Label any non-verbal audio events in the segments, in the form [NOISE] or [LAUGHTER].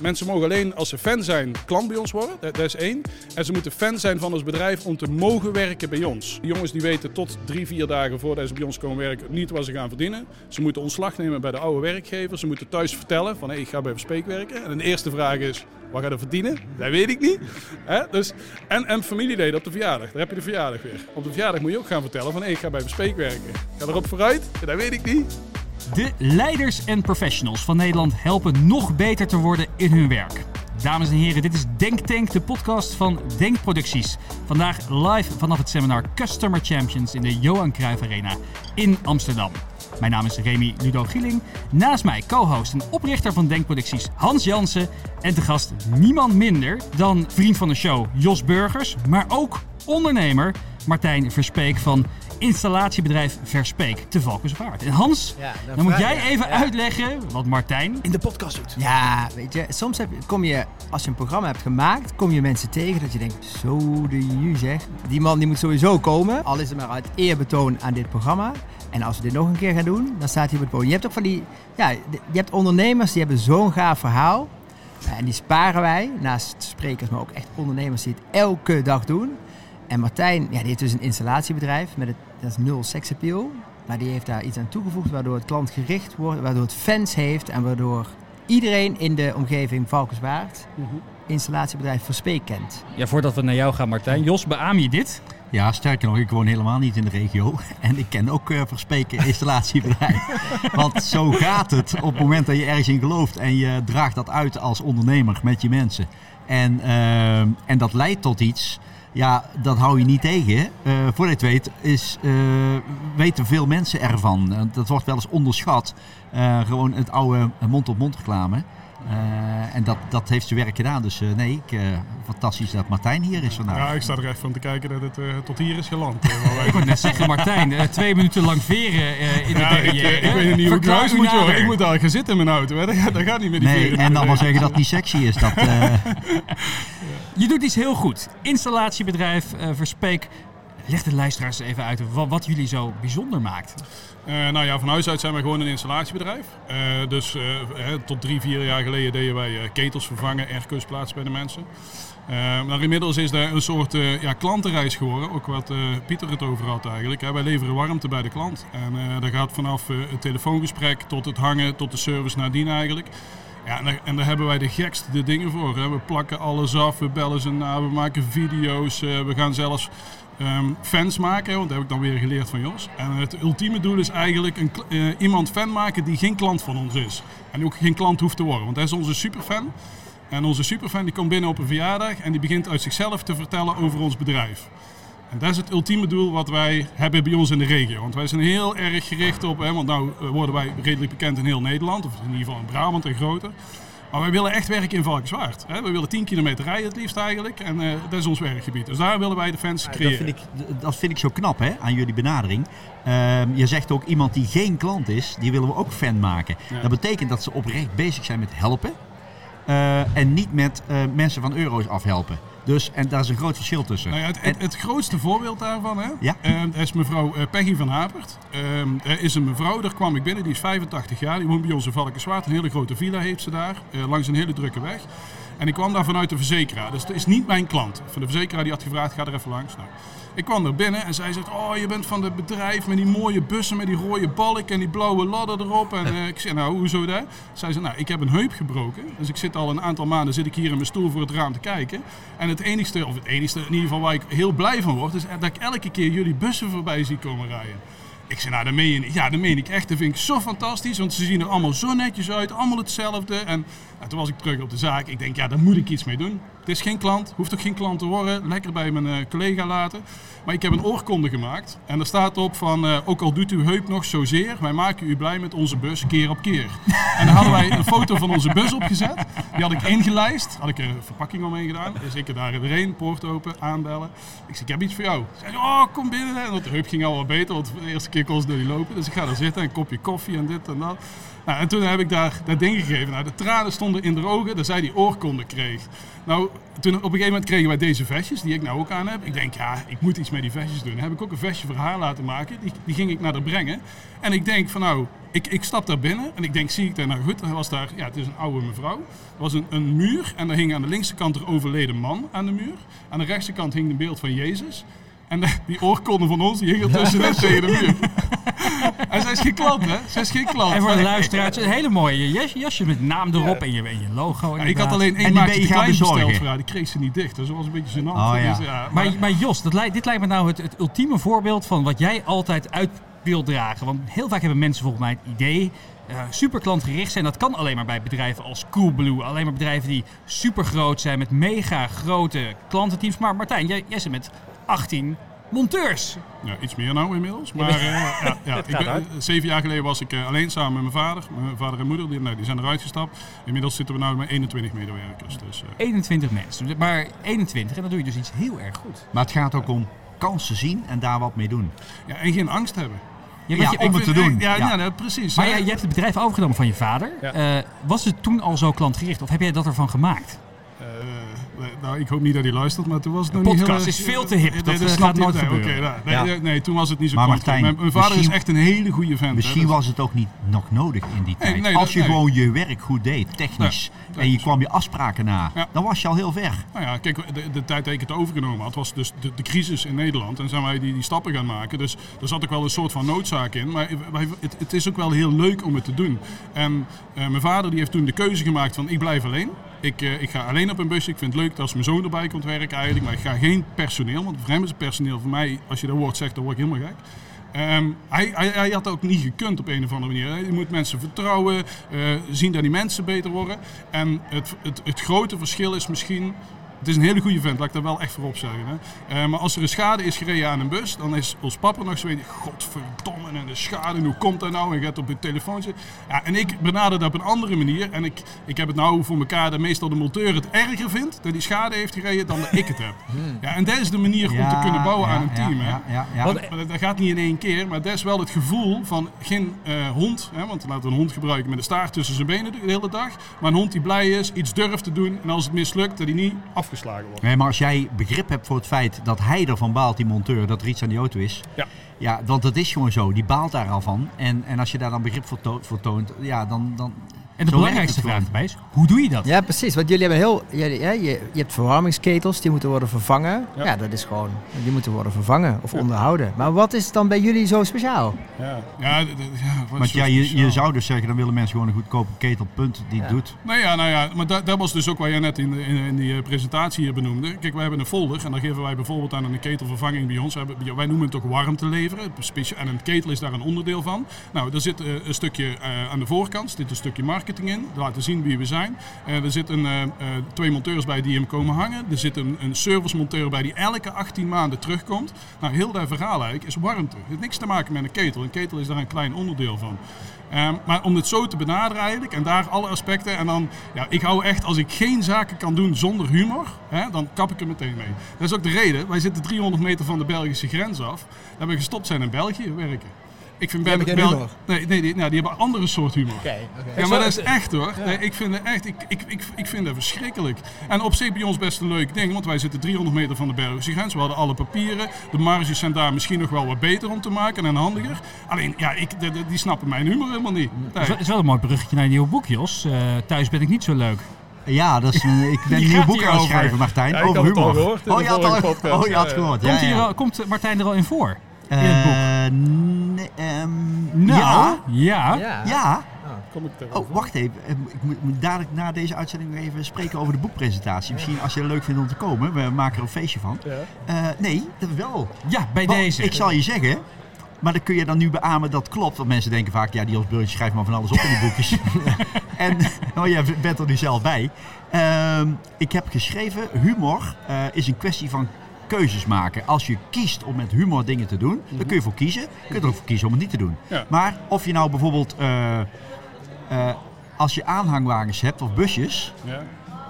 Mensen mogen alleen als ze fan zijn klant bij ons worden. Dat, is één. En ze moeten fan zijn van ons bedrijf om te mogen werken bij ons. Die jongens die weten tot drie, vier dagen voordat ze bij ons komen werken niet wat ze gaan verdienen. Ze moeten ontslag nemen bij de oude werkgever. Ze moeten thuis vertellen van ik ga bij Verspeek werken. En de eerste vraag is, wat ga je verdienen? Dat weet ik niet. Dus, en, en familieleden op de verjaardag. Daar heb je de verjaardag weer. Op de verjaardag moet je ook gaan vertellen van ik ga bij Verspeek werken. Ga erop vooruit? Dat weet ik niet. De leiders en professionals van Nederland helpen nog beter te worden in hun werk. Dames en heren, dit is Denktank, de podcast van Denkproducties. Vandaag live vanaf het seminar Customer Champions in de Johan Cruijff Arena in Amsterdam. Mijn naam is Remy Ludo Gieling. Naast mij co-host en oprichter van Denkproducties Hans Jansen. En te gast niemand minder dan vriend van de show Jos Burgers, maar ook ondernemer Martijn Verspeek van installatiebedrijf Verspeek te Valkenswaard. En Hans, Ja, dan moet jij je. even Ja. uitleggen wat Martijn in de podcast doet. Ja, weet je, soms heb, je- kom je, als je een programma hebt gemaakt, kom je mensen tegen dat je denkt, zo de ju zeg. Die man die moet sowieso komen, al is het maar uit eerbetoon aan dit programma. En als we dit nog een keer gaan doen, dan staat hij op het podium. Je hebt ook van die, ja, je hebt ondernemers die hebben zo'n gaaf verhaal. En die sparen wij, naast sprekers, maar ook echt ondernemers die het elke dag doen. En Martijn, ja, die heeft dus een installatiebedrijf met het, dat is nul seksappeal. Maar die heeft daar iets aan toegevoegd waardoor het klantgericht wordt, waardoor het fans heeft en waardoor iedereen in de omgeving Valkenswaard installatiebedrijf Verspeek kent. Ja, voordat we naar jou gaan Martijn. Jos, beaam je dit? Ja, sterker nog, ik woon helemaal niet in de regio. [LAUGHS] En ik ken ook eh Verspeken installatiebedrijf. [LAUGHS] Want zo gaat het op het moment dat je ergens in gelooft en je draagt dat uit als ondernemer met je mensen. En, eh, en dat leidt tot iets, ja, dat hou je niet tegen. Eh voordat je het weet, is, eh, weten veel mensen ervan. Eh, Dat wordt wel eens onderschat. Eh, gewoon het oude mond-op-mond reclame. Eh, en dat, dat heeft zijn werk gedaan. Dus eh, nee, ik, eh, fantastisch dat Martijn hier is vandaag. Ja, ik sta er echt van te kijken dat het eh, tot hier is geland. Ik wou net zeggen, Martijn, twee minuten lang veren eh, in de Ja, ik, derrière. ik weet niet hoe ik huis moet, joh. nader. Ik moet daar gaan zitten in mijn auto. Hè. Dat, gaat, dat gaat niet met die Nee, veren. en dan maar zeggen dat het niet sexy is. Dat, eh, [LAUGHS] Je doet iets heel goed. Installatiebedrijf eh Verspeek. Leg de luisteraars even uit wat, wat jullie zo bijzonder maakt. Eh, nou ja, van huis uit zijn wij gewoon een installatiebedrijf. Eh, dus hè, tot drie, vier jaar geleden deden wij ketels vervangen, airco's plaatsen bij de mensen. Maar inmiddels is dat een soort ja, klantenreis geworden. Ook wat Pieter het over had eigenlijk. Wij leveren warmte bij de klant. En dat gaat vanaf het telefoongesprek tot het hangen, tot de service nadien eigenlijk. Ja, en daar, en daar hebben wij de gekste dingen voor. We plakken alles af, we bellen ze na, we maken video's. eh, we gaan zelfs ehm, fans maken, want dat heb ik dan weer geleerd van Jos. En het ultieme doel is eigenlijk een, eh, iemand fan maken die geen klant van ons is. En ook geen klant hoeft te worden, want hij is onze superfan. En onze superfan die komt binnen op een verjaardag en die begint uit zichzelf te vertellen over ons bedrijf. En dat is het ultieme doel wat wij hebben bij ons in de regio. Want wij zijn heel erg gericht op, hè, want nou eh, worden wij redelijk bekend in heel Nederland, of in ieder geval in Brabant en groter. Maar wij willen echt werken in Valkenswaard. Hè. We willen 10 kilometer rijden het liefst eigenlijk. En eh, dat is ons werkgebied. Dus daar willen wij de fans dat, creëren. vind ik, dat vind ik zo knap hè, aan jullie benadering. Ehm, je zegt ook iemand die geen klant is, die willen we ook fan maken. Ja. Dat betekent dat ze oprecht bezig zijn met helpen. eh, en niet met mensen van euro's afhelpen. Dus, en daar is een groot verschil tussen. Nou ja, het, het, het grootste voorbeeld daarvan hè, Ja. eh, dat is mevrouw eh, Peggy van Hapert. Er is een mevrouw, daar kwam ik binnen, die is 85 jaar. Die woont bij ons in Valkenswaard. Een hele grote villa heeft ze daar, eh, langs een hele drukke weg. En ik kwam daar vanuit de verzekeraar. Dus het is niet mijn klant. Van de verzekeraar die had gevraagd, ga er even langs. Nou, ik kwam er binnen en zij zegt, oh je bent van het bedrijf met die mooie bussen met die rode balk en die blauwe ladder erop. En eh, ik zei, nou hoezo dat? Zij zei, nou ik heb een heup gebroken. Dus ik zit al een aantal maanden zit ik hier in mijn stoel voor het raam te kijken. En het enigste, of het enigste in ieder geval waar ik heel blij van word, is dat ik elke keer jullie bussen voorbij zie komen rijden. Ik zei, nou, dat meen je. Ja, dat meen ik echt. Dat vind ik zo fantastisch, want ze zien er allemaal zo netjes uit, allemaal hetzelfde. En toen was ik terug op de zaak. Ik denk, ja, daar moet ik iets mee doen. Het is geen klant, hoeft ook geen klant te worden. Lekker bij mijn eh, collega laten. Maar ik heb een oorkonde gemaakt. En daar staat op van, eh, ook al doet uw heup nog zozeer, wij maken u blij met onze bus keer op keer. [LAUGHS] En daar hadden wij een foto van onze bus opgezet. Die had ik ingelijst. Had ik er een verpakking omheen gedaan. Dus ik er daar erheen, poort open, aanbellen. Ik zei, ik heb iets voor jou. Ze zei, oh, kom binnen. En de heup ging al wat beter, want de eerste keer kon ze er niet lopen. Dus ik ga daar zitten, een kopje koffie en dit en dat. Nou, en toen heb ik daar dat ding gegeven. Nou, de tranen stonden in de ogen, dat zij die oorkonde kreeg. Nou, toen op een gegeven moment kregen wij deze vestjes, die ik nou ook aan heb. Ik denk, ja, ik moet iets met die vestjes doen. Dan heb ik ook een vestje voor haar laten maken. Die, die ging ik naar haar brengen. En ik denk van nou, ik, ik stap daar binnen en ik denk, zie ik daar nou goed? Er was daar, ja, het is een oude mevrouw. Er was een, een muur en daar hing aan de linkse kant er overleden man aan de muur. Aan de rechtse kant hing een beeld van Jezus. En de- [LAUGHS] die oorkonde van ons, die hing er tussenin tegen de [LAUGHS] muur. en zij is geen klant, hè? Zij is geen klant. En voor de luisteraars, een hele mooie jas- jasje met naam erop en, je, en je logo. Ja, ik had alleen En één die maatje te klein besteld haar. Die kreeg ze niet dicht. Dus dat was een beetje gênant. Oh, ja. Dus, ja, Maar, maar Jos, dat lijkt, dit lijkt me nou het, het ultieme voorbeeld van wat jij altijd uit wil dragen. Want heel vaak hebben mensen volgens mij het idee eh super klantgericht zijn. Dat kan alleen maar bij bedrijven als Coolblue. Alleen maar bedrijven die super groot zijn met mega grote klantenteams. Maar Martijn, jij, jij zit met 18 monteurs. ja, iets meer nou inmiddels. Maar eh, ja, ja, [LAUGHS] ik ben, uit. zeven jaar geleden was ik eh, alleen samen met mijn vader. Mijn vader en moeder, die, nou, die zijn eruit gestapt. Inmiddels zitten we nu met 21 medewerkers. Dus, eh, 21 mensen. Maar 21 en dan doe je dus iets heel erg goed. Maar het gaat ook om kansen zien en daar wat mee doen. ja, en geen angst hebben. Ja, je- om het vind te doen. Ja, Ja. ja. nou, precies. maar jij, jij hebt het bedrijf overgenomen van je vader. Ja. Eh, was het toen al zo klantgericht of heb jij dat ervan gemaakt? Eh, nou, ik hoop niet dat hij luistert, maar toen was het nog podcast niet heel is veel te hip. Nee, Dat, eh, snapt gaat nooit Nee, gebeuren. oké, nou, nee, Ja. nee, nee, toen was het niet zo Maar. Martijn, mijn, mijn vader is echt een hele goede vent. hè. Misschien Dat- was het ook niet nog nodig in die Nee, tijd. nee, Als dat- je nee. gewoon je werk goed deed, technisch, en je dat- kwam je afspraken na, Ja. dan was je al heel ver. Nou ja, kijk, de, de tijd dat ik het overgenomen had, was dus de, de crisis in Nederland. En zijn wij die, die stappen gaan maken. Dus er zat ook wel een soort van noodzaak in. Maar wij, het, het is ook wel heel leuk om het te doen. En eh, mijn vader die heeft toen de keuze gemaakt van ik blijf alleen. Ik, eh, ik ga alleen op een busje. Ik vind het leuk dat als mijn zoon erbij komt werken eigenlijk. Maar ik ga geen personeel. Want personeel voor mij, als je dat woord zegt, dan word ik helemaal gek. Ehm, hij, hij, hij had dat ook niet gekund op een of andere manier. Je moet mensen vertrouwen, eh, zien dat die mensen beter worden. En het, het, het grote verschil is misschien. Het is een hele goede vent, laat ik daar wel echt voor op zeggen. Hè. Eh, maar als er een schade is gereden aan een bus, dan is ons papa nog zo een. Godverdomme, en de schade, en hoe komt dat nou? En gaat op je telefoon zitten. Ja, en ik benader dat op een andere manier. En ik, ik heb het nou voor elkaar dat meestal de monteur het erger vindt dat die schade heeft gereden dan dat ik het heb. Ja, en dat is de manier om te kunnen bouwen ja, aan een team. hè. Ja, ja, ja. Want- Maar dat, dat gaat niet in één keer, maar dat is wel het gevoel van geen eh, hond. Hè, want laten we een hond gebruiken met een staart tussen zijn benen de hele dag. Maar een hond die blij is, iets durft te doen. En als het mislukt, dat hij niet afgeslagen wordt. Nee, maar als jij begrip hebt voor het feit dat hij ervan baalt, die monteur, dat er iets aan die auto is. Ja. Ja, want dat is gewoon zo. Die baalt daar al van. En, en als je daar dan begrip voor, to- voor toont, ja, dan... dan En de zo belangrijkste vraag erbij is, hoe doe je dat? Ja, precies. Want jullie hebben heel. jullie- ja, je, je hebt verwarmingsketels, die moeten worden vervangen. Ja. Ja. dat is gewoon. Die moeten worden vervangen of onderhouden. Maar wat is dan bij jullie zo speciaal? Ja. Ja, Want is zo ja, je, je zou dus zeggen, dan willen mensen gewoon een goedkope ketel, punt, die het doet. Nou ja, nou ja, maar dat, dat was dus ook wat je net in, de- in, in die eh, presentatie hier benoemde. Kijk, wij hebben een folder en dan geven wij bijvoorbeeld aan een ketelvervanging bij ons. Wij noemen het ook warmte leveren. En een ketel is daar een onderdeel van. Nou, er zit eh, een stukje eh, aan de voorkant, er zit een stukje in. Laten zien wie we zijn. Eh, er zitten eh, eh, twee monteurs bij die hem komen hangen. Er zit een, een servicemonteur bij die elke 18 maanden terugkomt. Nou, heel dat verhaal eigenlijk is warmte. Het heeft niks te maken met een ketel. Een ketel is daar een klein onderdeel van. Ehm, maar om het zo te benaderen eigenlijk, en daar alle aspecten. En dan, ja, ik hou echt, als ik geen zaken kan doen zonder humor, hè, dan kap ik er meteen mee. Dat is ook de reden, wij zitten 300 meter van de Belgische grens af. Dat we gestopt zijn in België werken. Ik vind Die hebben humor. Nee, nee die, nou, die hebben een andere soort humor. Ja, maar dat is echt hoor. Nee, ik vind het echt, ik, ik, ik, ik vind het verschrikkelijk. En op zich bij ons best een leuk ding, want wij zitten 300 meter van de Belgische grens. We hadden alle papieren. De marges zijn daar misschien nog wel wat beter om te maken en handiger. Alleen, ja, ik, de- de- die snappen mijn humor helemaal niet. Het Nee. is wel- een mooi bruggetje naar een nieuw boek, Jos. Eh, thuis ben ik niet zo leuk. Ja, dat is een, ik [LAUGHS] ben een nieuw boek aan het schrijven, Martijn, Ja, over al humor. gehoord in oh, je had, al, oh, je had Ja, gehoord. Komt, Ja, hier ja. al- komt Martijn er al in voor? In het boek? Eh, nee, ehm, Nou, ja. ja. Ja. Ja. Kom ik. Oh, wacht even. Eh, Ik moet, moet dadelijk na deze uitzending nog even spreken over de boekpresentatie. Misschien als je het leuk vindt om te komen. We maken er een feestje van. Ja. Eh, nee, dat wel. Ja, bij Want deze. Ik zal je zeggen, maar dan kun je dan nu beamen dat klopt. Want mensen denken vaak, ja, die als Beurtje schrijft maar van alles op in die boekjes. [LAUGHS] [LAUGHS] en, oh, jij bent er nu zelf bij. Ehm, ik heb geschreven, humor eh, is een kwestie van keuzes maken. Als je kiest om met humor dingen te doen, dan kun je voor kiezen. Je kunt er ook voor kiezen om het niet te doen. Ja. Maar of je nou bijvoorbeeld, eh, eh, als je aanhangwagens hebt of busjes, Ja.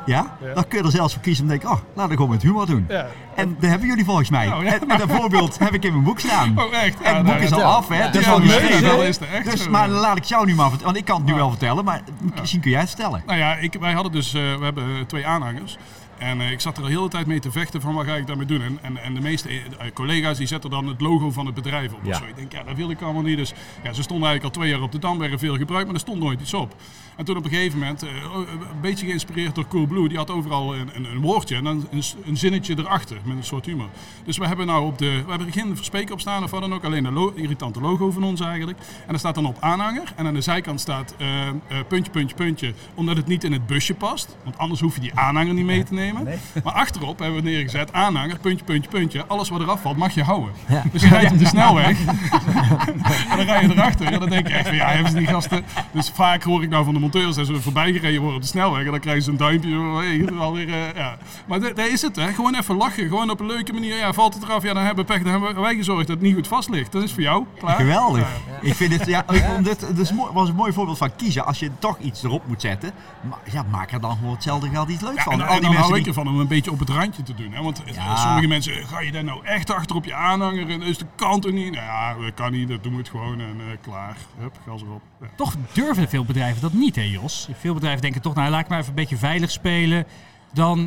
Ja? Ja. Dan kun je er zelfs voor kiezen om te denken, oh, laten we gewoon met humor doen. Ja. En dat hebben jullie volgens mij. Ja. En met een voorbeeld heb ik in mijn boek staan. Oh, echt? En het boek nou, is al af, hè? Ja. Het is Ja, al nee, geschreven. dat is echt dus, maar laat ik jou nu maar vertellen. Want ik kan het nu wel vertellen, maar misschien kun jij het vertellen. Nou ja, ik, wij hadden dus, eh, we hebben twee aanhangers. En eh, ik zat er al heel de tijd mee te vechten van wat ga ik daarmee doen. En, en, en de meeste eh, collega's die zetten dan het logo van het bedrijf op. Ja. Of zo. Ik denk, ja, dat wil ik allemaal niet. Dus ja, ze stonden eigenlijk al twee jaar op de Dam, werden veel gebruikt, maar er stond nooit iets op. En toen op een gegeven moment, eh, een beetje geïnspireerd door Coolblue, die had overal een, een, een woordje en dan een, een zinnetje erachter met een soort humor. Dus we hebben nou op de, we hebben er geen verspreker op staan of wat dan ook, alleen een lo- irritante logo van ons eigenlijk. En daar staat dan op aanhanger en aan de zijkant staat eh, eh, puntje, puntje, puntje, omdat het niet in het busje past. Want anders hoef je die aanhanger niet mee te nemen. Maar achterop hebben we neergezet aanhanger, puntje, puntje, puntje. Alles wat eraf valt mag je houden. Ja. Dus je rijdt op de snelweg [LAUGHS] en dan rij je erachter. En dan denk je echt van ja, hebben ze die gasten. Dus vaak hoor ik nou van de monteurs dat ze voorbij gereden worden op de snelweg. En dan krijgen ze een duimpje. Hey, alweer, eh, ja. Maar da- daar is het hè. Gewoon even lachen. Gewoon op een leuke manier. Ja, valt het eraf. Ja, dan hebben we pech. Dan hebben wij gezorgd dat het niet goed vast ligt. Dat is voor jou. Klaar. Geweldig. Ik vind het, ja, ik dit, was een mooi voorbeeld van kiezen. Als je toch iets erop moet zetten, ja, maak er dan voor hetzelfde geld iets leuks van. en, Al en die dan hou ik ervan om een beetje op het randje te doen. Hè? Want eh, sommige mensen, ga je daar nou echt achter op je aanhanger en is de kant er niet? Nou ja, dat kan niet, dat doen we het gewoon en eh, klaar. Hup, gas erop. Ja. Toch durven veel bedrijven dat niet, hè Jos? Veel bedrijven denken toch, nou laat ik maar even een beetje veilig spelen. Dan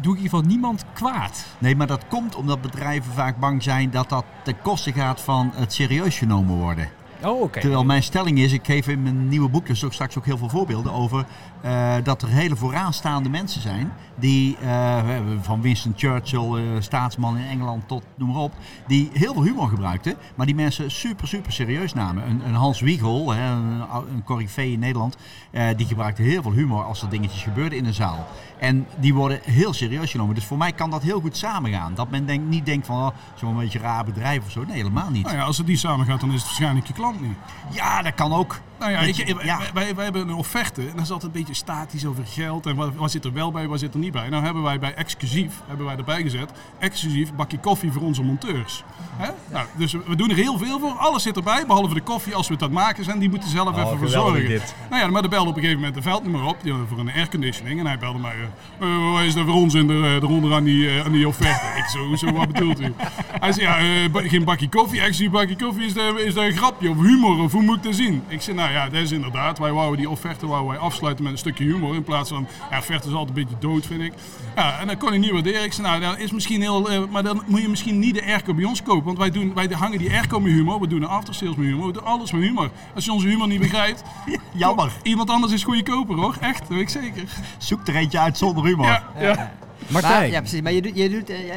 doe ik in ieder geval niemand kwaad. Nee, maar dat komt omdat bedrijven vaak bang zijn dat dat ten koste gaat van het serieus genomen worden. Oh, oké. Terwijl mijn stelling is, ik geef in mijn nieuwe boek dus ook straks ook heel veel voorbeelden over eh, dat er hele vooraanstaande mensen zijn die, hebben van Winston Churchill, eh, staatsman in Engeland tot noem maar op, die heel veel humor gebruikten, maar die mensen super, super serieus namen. Een, een Hans Wiegel, hè, een, een corifee in Nederland, die gebruikte heel veel humor als er dingetjes gebeurden in een zaal. En die worden heel serieus genomen. Dus voor mij kan dat heel goed samengaan. Dat men denk, niet denkt van oh, zo'n beetje raar bedrijf of zo. Nee, helemaal niet. Nou ja, als het niet samen gaat, dan is het waarschijnlijk je klant niet. Ja, dat kan ook. Nou ja, ik, ja. Wij, wij, wij hebben een offerte en dat is altijd een beetje statisch over geld en wat, wat zit er wel bij, wat zit er niet bij. Nou hebben wij bij exclusief, hebben wij erbij gezet, exclusief bakje koffie voor onze monteurs. Hè? Nou, dus we doen er heel veel voor, alles zit erbij, behalve de koffie als we het aan het maken zijn, die moeten zelf even geweldig verzorgen. dit. Nou ja, maar er belde op een gegeven moment een veldnummer op die, voor een airconditioning en hij belde mij, eh, eh, wat is er voor ons in de, eronder aan die, eh, aan die offerte? Ik zo, zo, wat bedoelt u? [LAUGHS] Hij zei, ja, eh, geen bakje koffie, exclusief bakje koffie, is dat een grapje of humor of hoe moet ik dat zien? Ik zei, nou ja, dat is inderdaad, wij wouden die offerte wouden wij afsluiten met een stukje humor in plaats van, ja, offerte is altijd een beetje dood vind ik. Ja, en dat kon ik niet waarderen. Ik zei, nou, dat is misschien heel, eh, maar dan moet je misschien niet de airco bij ons kopen, want wij, doen, wij hangen die airco met humor, we doen een aftersales met humor, we doen alles met humor. Als je onze humor niet begrijpt, [LAUGHS] Jammer. iemand anders is goedkoper hoor, echt, dat weet ik zeker. Zoek er eentje uit zonder humor. Ja, ja. Maar, Martijn. ja, precies. Maar je, doet- je, doet, eh, eh,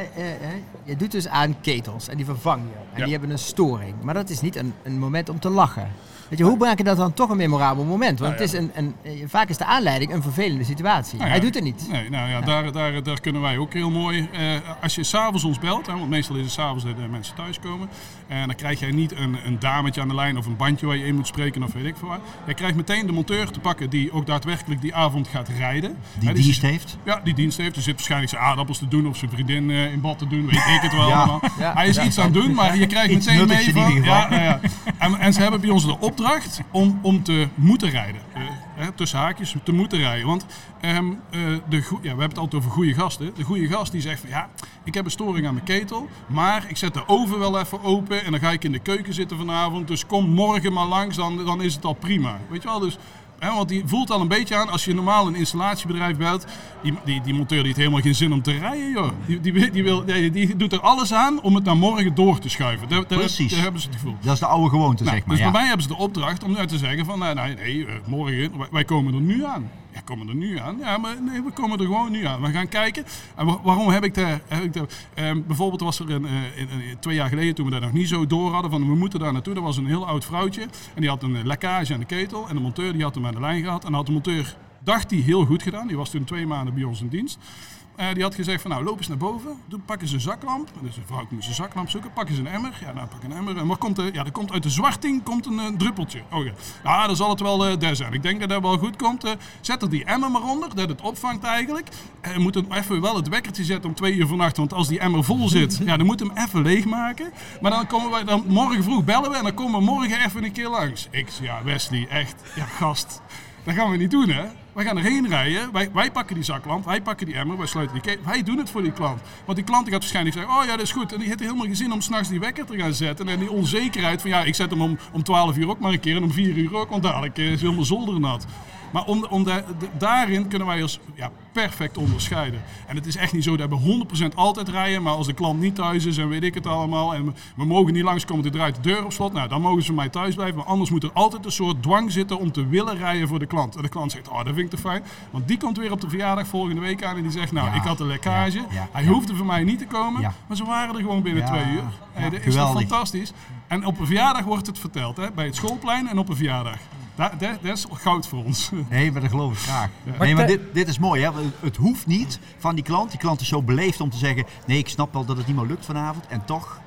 je doet dus aan ketels en die vervang je. En Ja. die hebben een storing. Maar dat is niet een, een moment om te lachen. Weet je, hoe maak je dat dan toch een memorabel moment? Want Nou het is een, een, eh, vaak is de aanleiding een vervelende situatie. Nou ja, Hij doet het niet. Nee, nou ja, Daar, daar, daar kunnen wij ook heel mooi. eh, als je s'avonds ons belt, hè, want meestal is het s'avonds dat de mensen thuiskomen. En dan krijg jij niet een, een dametje aan de lijn of een bandje waar je in moet spreken of weet ik veel wat. Je krijgt meteen de monteur te pakken die ook daadwerkelijk die avond gaat rijden. Die Hè, dienst heeft. Ja, die dienst heeft. Er zit waarschijnlijk zijn aardappels te doen of zijn vriendin eh, in bad te doen, weet ik het wel allemaal. Hij is iets aan het doen, maar je krijgt meteen mee van... ja. En, en ze hebben bij ons de opdracht om, om te moeten rijden. Eh, hè, tussen haakjes, te moeten rijden. Want ehm, eh, de ja, we hebben het altijd over goede gasten. De goede gast die zegt van ja, ik heb een storing aan mijn ketel. Maar ik zet de oven wel even open en dan ga ik in de keuken zitten vanavond. Dus kom morgen maar langs, dan, dan is het al prima. Weet je wel, dus... Want die voelt al een beetje aan, als je normaal een installatiebedrijf belt, die, die, die monteur die heeft helemaal geen zin om te rijden, joh. Die, die, die, wil, die, die doet er alles aan om het naar morgen door te schuiven. Daar, daar, Precies. daar hebben ze het gevoel. Dat is de oude gewoonte, Nou, zeg maar. dus ja. bij mij hebben ze de opdracht om nu te zeggen van, nou, nee, nee eh, morgen, wij komen er nu aan. Ja, komen er nu aan. Ja, maar nee, we komen er gewoon nu aan. We gaan kijken. En wa- waarom heb ik daar... Ik daar ehm, bijvoorbeeld was er een, eh, twee jaar geleden, toen we dat nog niet zo door hadden, van we moeten daar naartoe. Er was een heel oud vrouwtje en die had een eh, lekkage aan de ketel. En de monteur die had hem aan de lijn gehad. En had de monteur, dacht hij, heel goed gedaan. Die was toen twee maanden bij ons in dienst. Eh, die had gezegd van nou loop eens naar boven, doe, pak eens een zaklamp. Dus een vrouw moet zijn zaklamp zoeken, pak eens een emmer. Ja, nou pak een emmer. En wat komt er? Ja, er komt uit de zwarting komt een, eh, druppeltje. Oh ja, nou dan zal het wel eh daar zijn. Ik denk dat dat wel goed komt. Eh, zet er die emmer maar onder, dat het opvangt eigenlijk. En moet hem even wel het wekkertje zetten om twee uur vannacht. Want als die emmer vol zit, [LAUGHS] ja, dan moet hem even leegmaken. Maar dan komen wij dan morgen vroeg bellen we en dan komen we morgen even een keer langs. Ik ja Wesley, echt, ja gast. Dat gaan we niet doen, hè? Wij gaan erheen rijden, wij, wij pakken die zaklamp, wij pakken die emmer, wij sluiten die keten. Wij doen het voor die klant. Want die klant gaat waarschijnlijk zeggen, oh ja, dat is goed. En die heeft helemaal geen zin om s'nachts die wekker te gaan zetten. En die onzekerheid van, ja, ik zet hem om, om 12 uur ook maar een keer en om 4 uur ook, want dadelijk eh, is helemaal zolder nat. Maar om, om de- de- daarin kunnen wij ons ja, perfect onderscheiden. En het is echt niet zo dat we 100% altijd rijden, maar als de klant niet thuis is en weet ik het allemaal. En we, we mogen niet langskomen, er draait de deur op slot. Nou, dan mogen ze bij mij thuis blijven. Maar anders moet er altijd een soort dwang zitten om te willen rijden voor de klant. En de klant zegt, oh, dat vind ik te fijn. Want die komt weer op de verjaardag volgende week aan en die zegt, nou, Ja, ik had een lekkage. ja, Hij hoefde voor mij niet te komen, maar ze waren er gewoon binnen twee uur. Hey, dat is toch fantastisch. En op een verjaardag wordt het verteld, hè? bij het schoolplein en op een verjaardag. Dat, dat, dat is goud voor ons. [LAUGHS] Nee, maar dat geloof ik graag. Nee, maar dit, dit is mooi. Hè? Het hoeft niet van die klant. Die klant is zo beleefd om te zeggen... nee, ik snap wel dat het niet meer lukt vanavond. En toch...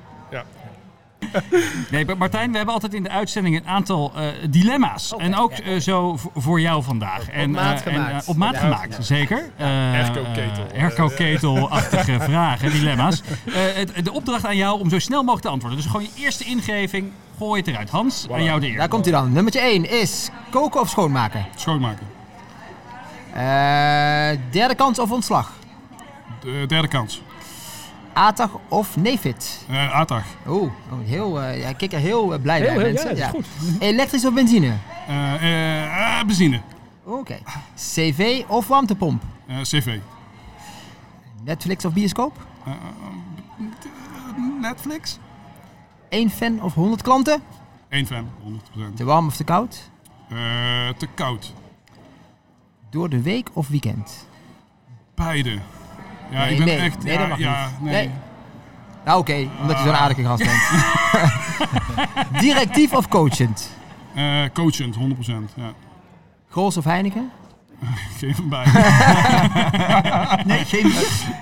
[LAUGHS] Nee, maar Martijn, we hebben altijd in de uitzending een aantal eh, dilemma's. Oké, en ook ja. eh, zo voor jou vandaag. en, maat eh, en, op maat Ja, gemaakt, ja. zeker. Eh Erko-ketel. Erko-ketel-achtige [LAUGHS] vragen, dilemma's. Eh, het- de opdracht aan jou om zo snel mogelijk te antwoorden. Dus gewoon je eerste ingeving, gooi het eruit. Hans, aan jou de eer. Daar komt hij dan. Nummertje 1 is koken of schoonmaken. Schoonmaken. Eh, derde kans of ontslag. De derde kans. ATAG of Nefit. Eh ATAG. Oeh, oh, heel, eh ja, ik kijk er heel eh, blij Heel, bij heel, mensen. ja, goed. [LAUGHS] Elektrisch of benzine? Eh, eh, eh, benzine. Oké. CV of warmtepomp? Eh, CV. Netflix of bioscoop? Eh, Netflix? Eén fan of 100 klanten? Eén fan, 100%. Te warm of te koud? Eh, te koud. Door de week of weekend? Beide. Ja, Nee, ik ben nee. echt... Nee, ja, dat mag ja, niet. nee. Nou oké, omdat je zo'n aardige gast bent. [LAUGHS] Directief of coachend? Eh, coachend, 100%. Ja. Grols of Heineken? [LAUGHS] Hem bij. [LAUGHS] Nee, geen...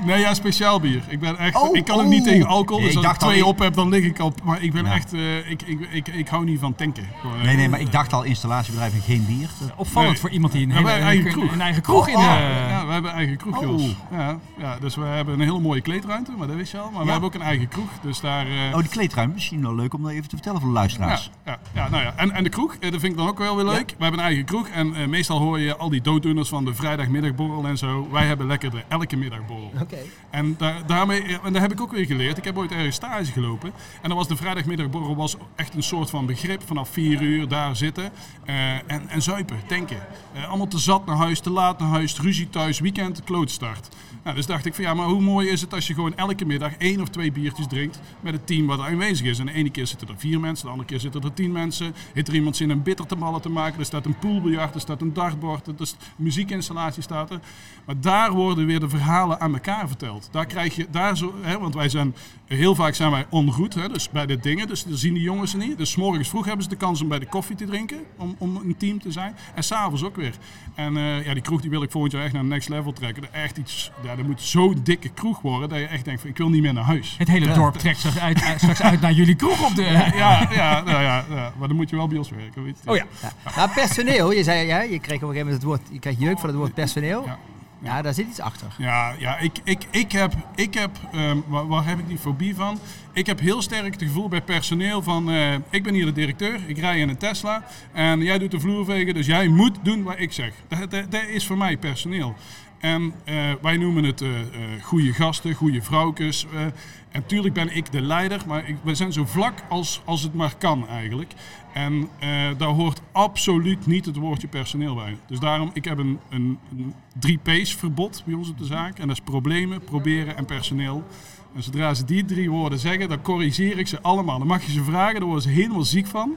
nee, ja, speciaal bier. Ik ben echt... Oh, ik kan ook oh. niet tegen alcohol. Nee, dus ik als ik al, twee op heb, dan lig ik al... Maar ik ben Ja. echt... eh, ik, ik, ik, ik hou niet van tanken. Gewoon, eh, Nee, nee, maar ik dacht al installatiebedrijf en geen bier. Opvallend Nee. voor iemand die een, Ja, hele, wij eigen een, kroeg. een eigen kroeg in Oh, de... Ja, we hebben een eigen kroeg, Oh. Jos. Ja, ja, dus we hebben een hele mooie kleedruimte, maar dat wist je al. Maar we hebben ook een eigen kroeg, dus daar... eh, Oh, die kleedruimte. Misschien wel leuk om dat even te vertellen voor de ja, luisteraars. ja, ja, nou ja. En, en de kroeg, eh, dat vind ik dan ook wel weer leuk. We hebben een eigen kroeg en eh, meestal hoor je al die dooddoeners van de vrijdagmiddagborrel en zo. Wij hebben lekker de elke middagborrel. Oké. En daar, daarmee, en daar heb ik ook weer geleerd. Ik heb ooit ergens stage gelopen. En dan was de vrijdagmiddagborrel was echt een soort van begrip. Vanaf vier uur daar zitten. eh, en, en zuipen, tanken. Eh, allemaal te zat naar huis, te laat naar huis, ruzie thuis, weekend, klootstart. Nou, dus dacht ik van ja, maar hoe mooi is het als je gewoon elke middag één of twee biertjes drinkt met het team wat aanwezig is. En de ene keer zitten er vier mensen, de andere keer zitten er tien mensen. Heeft er iemand zin een bitter te ballen te maken? Er staat een poolbiljart, er staat een dartbord, er is muziekinstallatie staat er. Maar daar worden weer de verhalen aan elkaar verteld. Daar krijg je, daar zo, hè, want wij zijn, heel vaak zijn wij ongoed, hè, dus bij de dingen. Dus dan zien die jongens niet. Dus morgens vroeg hebben ze de kans om bij de koffie te drinken, om, om een team te zijn. En s'avonds ook weer. En eh, ja, die kroeg die wil ik volgend jaar echt naar het next level trekken. Echt iets, ja, dat moet zo'n dikke kroeg worden, dat je echt denkt van, ik wil niet meer naar huis. Het hele dorp trekt straks uit, uit- straks uit naar jullie kroeg op de... Ja, ja, nou ja, ja, maar dan moet je wel bij ons werken. Weet je. Oh ja. Ja. Maar personeel, je zei, ja, je kreeg op een gegeven moment het woord, je kreeg jeuk van het woord personeel. Ja. Ja, daar zit iets achter. Ja, ja ik, ik, ik heb, ik heb ehm, waar, waar heb ik die fobie van? Ik heb heel sterk het gevoel bij personeel van, eh, ik ben hier de directeur, ik rij in een Tesla en jij doet de vloervegen, dus jij moet doen wat ik zeg. Dat, dat, dat is voor mij personeel. En eh, wij noemen het eh goede gasten, goede vrouwkes. en natuurlijk ben ik de leider, maar ik, we zijn zo vlak als, als het maar kan eigenlijk. En daar hoort absoluut niet het woordje personeel bij. Dus daarom, ik heb een, een, een 3P's verbod bij ons op de zaak. En dat is problemen, proberen en personeel. En zodra ze die drie woorden zeggen, dan corrigeer ik ze allemaal. Dan mag je ze vragen, daar worden ze helemaal ziek van.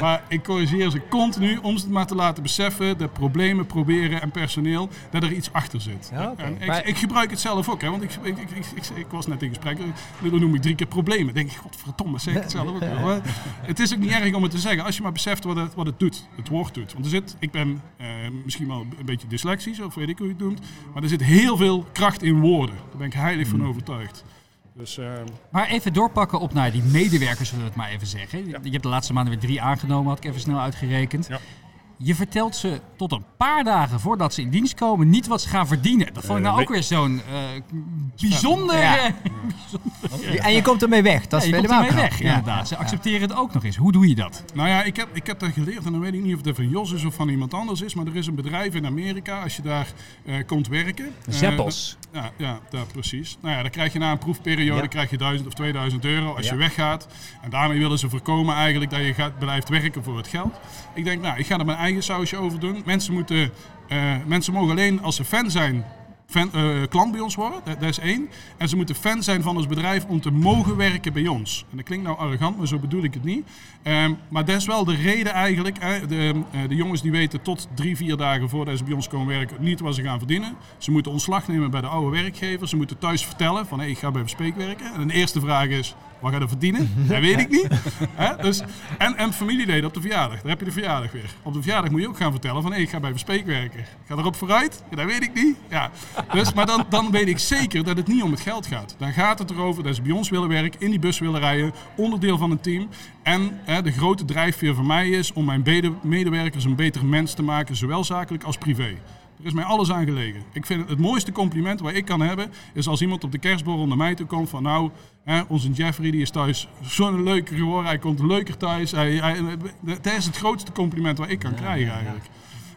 Maar ik corrigeer ze continu om ze maar te laten beseffen dat problemen, proberen en personeel, dat er iets achter zit. Ja. En ik, Maar- ik gebruik het zelf ook, hè, want ik, ik, ik, was net in gesprek, eh, dan noem ik drie keer problemen. Dan denk ik, godverdomme, zeg ik het zelf ook. [LAUGHS] het is ook niet erg om het te zeggen, als je maar beseft wat het, wat het doet, het woord doet. Want er zit, ik ben eh, misschien wel een beetje dyslexisch, of weet ik hoe je het noemt, maar er zit heel veel kracht in woorden. Daar ben ik heilig van overtuigd. Dus, eh, Maar even doorpakken op naar die medewerkers, zullen we het maar even zeggen. Je hebt de laatste maanden weer drie aangenomen, had ik even snel uitgerekend. Ja. Je vertelt ze tot een paar dagen voordat ze in dienst komen niet wat ze gaan verdienen. Dat vond ik nou Eh, ook weer zo'n eh, bijzonder... Ja. En je komt ermee weg. Dat is ja, je komt ermee weg, Ja. inderdaad. Ze accepteren het ook nog eens. Hoe doe je dat? Nou ja, ik heb, ik heb dat geleerd en dan weet ik niet of het van Jos is of van iemand anders is. Maar er is een bedrijf in Amerika, als je daar eh, komt werken. Zeppels. ja, ja daar, precies. Nou ja, dan krijg je na een proefperiode Ja. krijg je 1000 of 2000 euro als Ja. je weggaat. En daarmee willen ze voorkomen eigenlijk dat je gaat, blijft werken voor het geld. Ik denk, nou, ik ga er mijn eigen sausje over doen. Mensen, moeten, eh, mensen mogen alleen als ze fan zijn eh, klant bij ons worden. Dat, dat is één. En ze moeten fan zijn van ons bedrijf om te mogen werken bij ons. En dat klinkt nou arrogant, maar zo bedoel ik het niet. Ehm, maar dat is wel de reden eigenlijk. De, eh, de jongens die weten tot drie, vier dagen voordat ze bij ons komen werken niet wat ze gaan verdienen. Ze moeten ontslag nemen bij de oude werkgever. Ze moeten thuis vertellen van ik ga bij Verspeek werken. En de eerste vraag is, wat ga je verdienen? [LAUGHS] Dat weet ik niet. [LAUGHS] Dus, en, en familieleden op de verjaardag. Daar heb je de verjaardag weer. Op de verjaardag moet je ook gaan vertellen van hey, ik ga bij Verspeek werken. Ik ga erop vooruit? Ja, dat weet ik niet. Ja. Dus, maar dan, dan weet ik zeker dat het niet om het geld gaat. Dan gaat het erover dat ze bij ons willen werken, in die bus willen rijden, onderdeel van een team. En de grote drijfveer voor mij is om mijn medewerkers een beter mens te maken, zowel zakelijk als privé. Er is mij alles aan gelegen. Ik vind het, het mooiste compliment wat ik kan hebben, is als iemand op de kerstborrel naar mij toe komt van nou, hè, onze Jeffrey die is thuis zo'n leuker geworden, hij komt leuker thuis. Hij, hij, dat is het grootste compliment wat ik kan krijgen eigenlijk.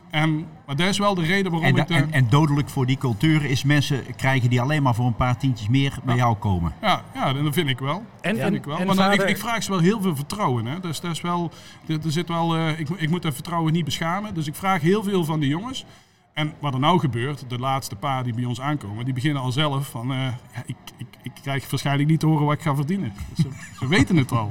En, maar dat is wel de reden waarom En, da- ik... de- en, en dodelijk voor die cultuur is mensen krijgen die alleen maar voor een paar tientjes meer bij jou komen. Ja, ja, dat vind ik wel. En- vind ik wel. en Maar dan, ik, vader- ik vraag ze wel heel veel vertrouwen. Hè. Dus dat is wel, er, er zit wel, eh, ik, moet- ik moet dat vertrouwen niet beschamen. Dus ik vraag heel veel van die jongens. En wat er nou gebeurt, de laatste paar die bij ons aankomen, die beginnen al zelf van, eh, ik, ik, ik krijg waarschijnlijk niet te horen wat ik ga verdienen. Ze, ze [LAUGHS] weten het al.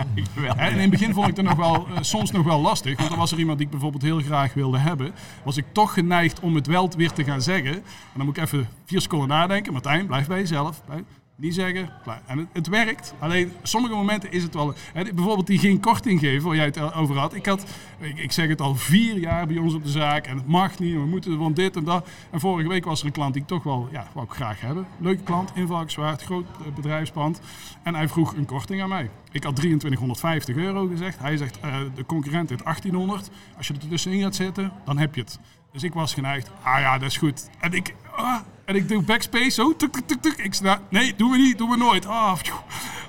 En in het begin vond ik het nog wel, eh, soms nog wel lastig, want er was er iemand die ik bijvoorbeeld heel graag wilde hebben. Was ik toch geneigd om het wel weer te gaan zeggen. En dan moet ik even vier seconden nadenken. Martijn, blijf bij jezelf. Blijf- niet zeggen. klaar. En het, het werkt. Alleen sommige momenten is het wel. Hè, bijvoorbeeld die geen korting geven, waar jij het over had. Ik, had ik, zeg het al vier jaar bij ons op de zaak. En het mag niet. We moeten want dit en dat. En vorige week was er een klant die ik toch wel. Ja, wou ik graag hebben. Leuke klant, invalkswaard, groot eh, bedrijfspand. En hij vroeg een korting aan mij. Ik had 2350 euro gezegd. Hij zegt eh, de concurrent heeft 1800. Als je er tussenin gaat zitten, dan heb je het. Dus ik was geneigd. Ah ja, dat is goed. En ik. ah, en ik doe backspace zo. Tuk, tuk, tuk, tuk. Ik zei, nee, doen we niet, doen we nooit. Ah,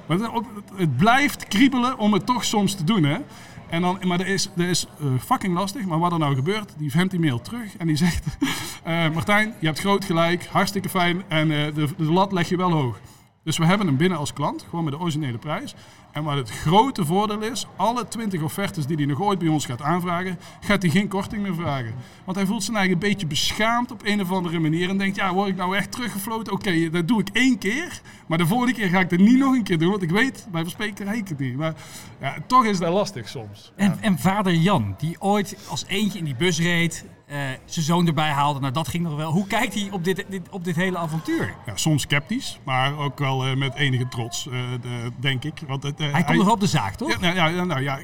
maar het, het blijft kriebelen om het toch soms te doen, hè. En dan, maar dat is, dat is eh, fucking lastig. Maar wat er nou gebeurt, die vent die mail terug en die zegt... [LAUGHS] eh, Martijn, je hebt groot gelijk, hartstikke fijn en eh, de, de lat leg je wel hoog. Dus we hebben hem binnen als klant, gewoon met de originele prijs. En wat het grote voordeel is, alle 20 offertes die hij nog ooit bij ons gaat aanvragen, gaat hij geen korting meer vragen. Want hij voelt zich eigenlijk een beetje beschaamd op een of andere manier en denkt, ja, word ik nou echt teruggefloten? Oké, dat doe ik één keer, maar de volgende keer ga ik dat niet nog een keer doen, want ik weet, bij verspreek rijk ik het niet. Maar ja, toch is dat lastig soms. En, en vader Jan, die ooit als eentje in die bus reed, eh, zijn zoon erbij haalde. Nou, dat ging nog wel. Hoe kijkt hij op dit, dit, op dit hele avontuur? Ja, soms sceptisch, maar ook wel eh, met enige trots, eh, de- denk ik. Want Hij komt nog op de zaak, toch? Ja, nou, ja, nou, ja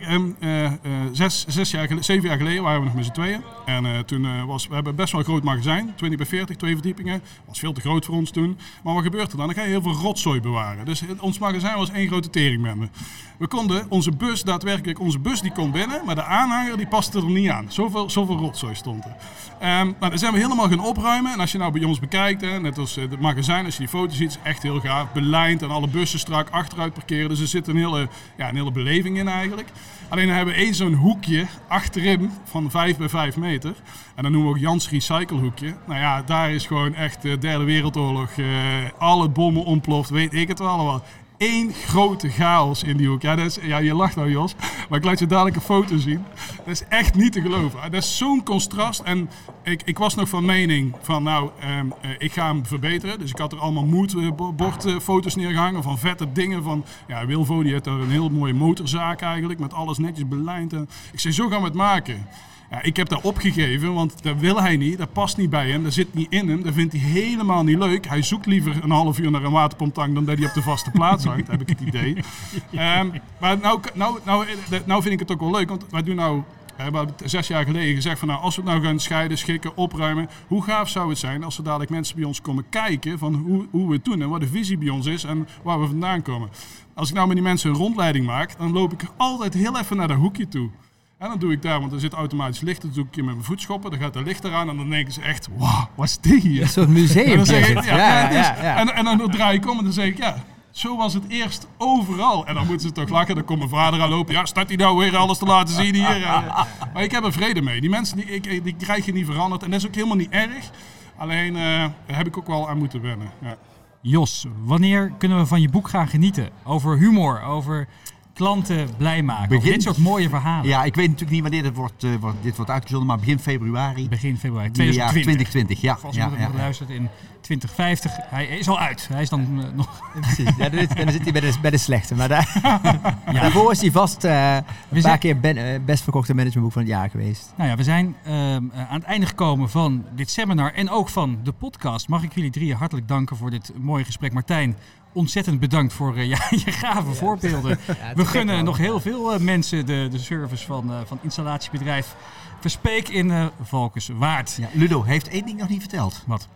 zes, zes jaar geleden, zeven jaar geleden waren we nog met z'n tweeën. En toen was, we hebben best wel een groot magazijn, 20 bij 40, twee verdiepingen. Was veel te groot voor ons toen. Maar wat gebeurt er dan? Dan ga je heel veel rotzooi bewaren. Dus ons magazijn was één grote teringbende. We konden onze bus, daadwerkelijk onze bus, die kon binnen, maar de aanhanger die paste er niet aan. Zoveel, zoveel rotzooi stond er. Ehm nou, zijn we helemaal gaan opruimen. En als je nou bij ons bekijkt, hè, net als eh, het magazijn, als je die foto's ziet, is echt heel gaaf. Belijnd en alle bussen strak achteruit parkeren. Dus er zit een hele, ja, een hele beleving in eigenlijk. Alleen dan hebben we één zo'n hoekje achterin van 5 bij 5 meter. En dan noemen we ook Jans Recycle hoekje. Nou ja, daar is gewoon echt de derde wereldoorlog. eh, alle bommen ontploft, weet ik het wel allemaal. Eén grote chaos in die hoek. Ja, ja, je lacht nou Jos, maar ik laat je dadelijk een foto zien. Dat is echt niet te geloven. Dat is zo'n contrast. En ik, ik was nog van mening van nou, ehm, eh, ik ga hem verbeteren. Dus ik had er allemaal moodbordfoto's neergehangen van vette dingen. Van, ja, Wilvo die heeft daar een heel mooie motorzaak eigenlijk. Met alles netjes belijnd. En ik zei, zo gaan we het maken. Ja, ik heb dat opgegeven, want dat wil hij niet. Dat past niet bij hem. Dat zit niet in hem. Dat vindt hij helemaal niet leuk. Hij zoekt liever een half uur naar een waterpomptank dan dat hij op de vaste plaats hangt, heb ik het idee. [LAUGHS] Ehm, maar nou, nou, nou, nou vind ik het ook wel leuk, want wij doen nou... We hebben zes jaar geleden gezegd van nou, als we het nou gaan scheiden, schikken, opruimen. Hoe gaaf zou het zijn als er dadelijk mensen bij ons komen kijken van hoe, hoe we het doen en wat de visie bij ons is en waar we vandaan komen. Als ik nou met die mensen een rondleiding maak, dan loop ik altijd heel even naar dat hoekje toe. En dan doe ik daar, want er zit automatisch licht. Dan doe ik een keer met mijn voet schoppen. Dan gaat er licht eraan. En dan denken ze echt, wauw, wat is dit hier? Een soort En museum. dan zeg ik, het. ja, ja, ja, ja. En, en dan draai ik om en dan zeg ik, ja, zo was het eerst overal. En dan moeten ze toch lachen. Dan komt mijn vader aan lopen. Ja, staat hij nou weer alles te laten zien hier? Ja. Maar ik heb er vrede mee. Die mensen, die, ik, die krijg je niet veranderd. En dat is ook helemaal niet erg. Alleen eh, daar heb ik ook wel aan moeten wennen. Ja. Jos, wanneer kunnen we van je boek gaan genieten? Over humor, over klanten blij maken. Begin- dit soort mooie verhalen. Ja, ik weet natuurlijk niet wanneer dit wordt, wordt, dit wordt uitgezonden, maar begin februari. Begin februari Nieuwe jaar 2020. 2020, ja. Als ja, iemand ja, ja. luistert in 2050. Hij is al uit. Hij is dan eh, nog... Precies. Ja, dan, zit hij bij de, bij de slechte. Maar daar, [LAUGHS] daarvoor is hij vast eh, een paar zijn- keer ben, eh, best verkochte managementboek van het jaar geweest. Nou ja, we zijn ehm, eh, aan het einde gekomen van dit seminar en ook van de podcast. Mag ik jullie drieën hartelijk danken voor dit mooie gesprek. Martijn, ontzettend bedankt voor [LAUGHS] ja, je gave voorbeelden. We gunnen nog heel veel mensen de, de service van, van installatiebedrijf Verspeek in Valkenswaard. Ja, Ludo heeft één ding nog niet verteld. Wat?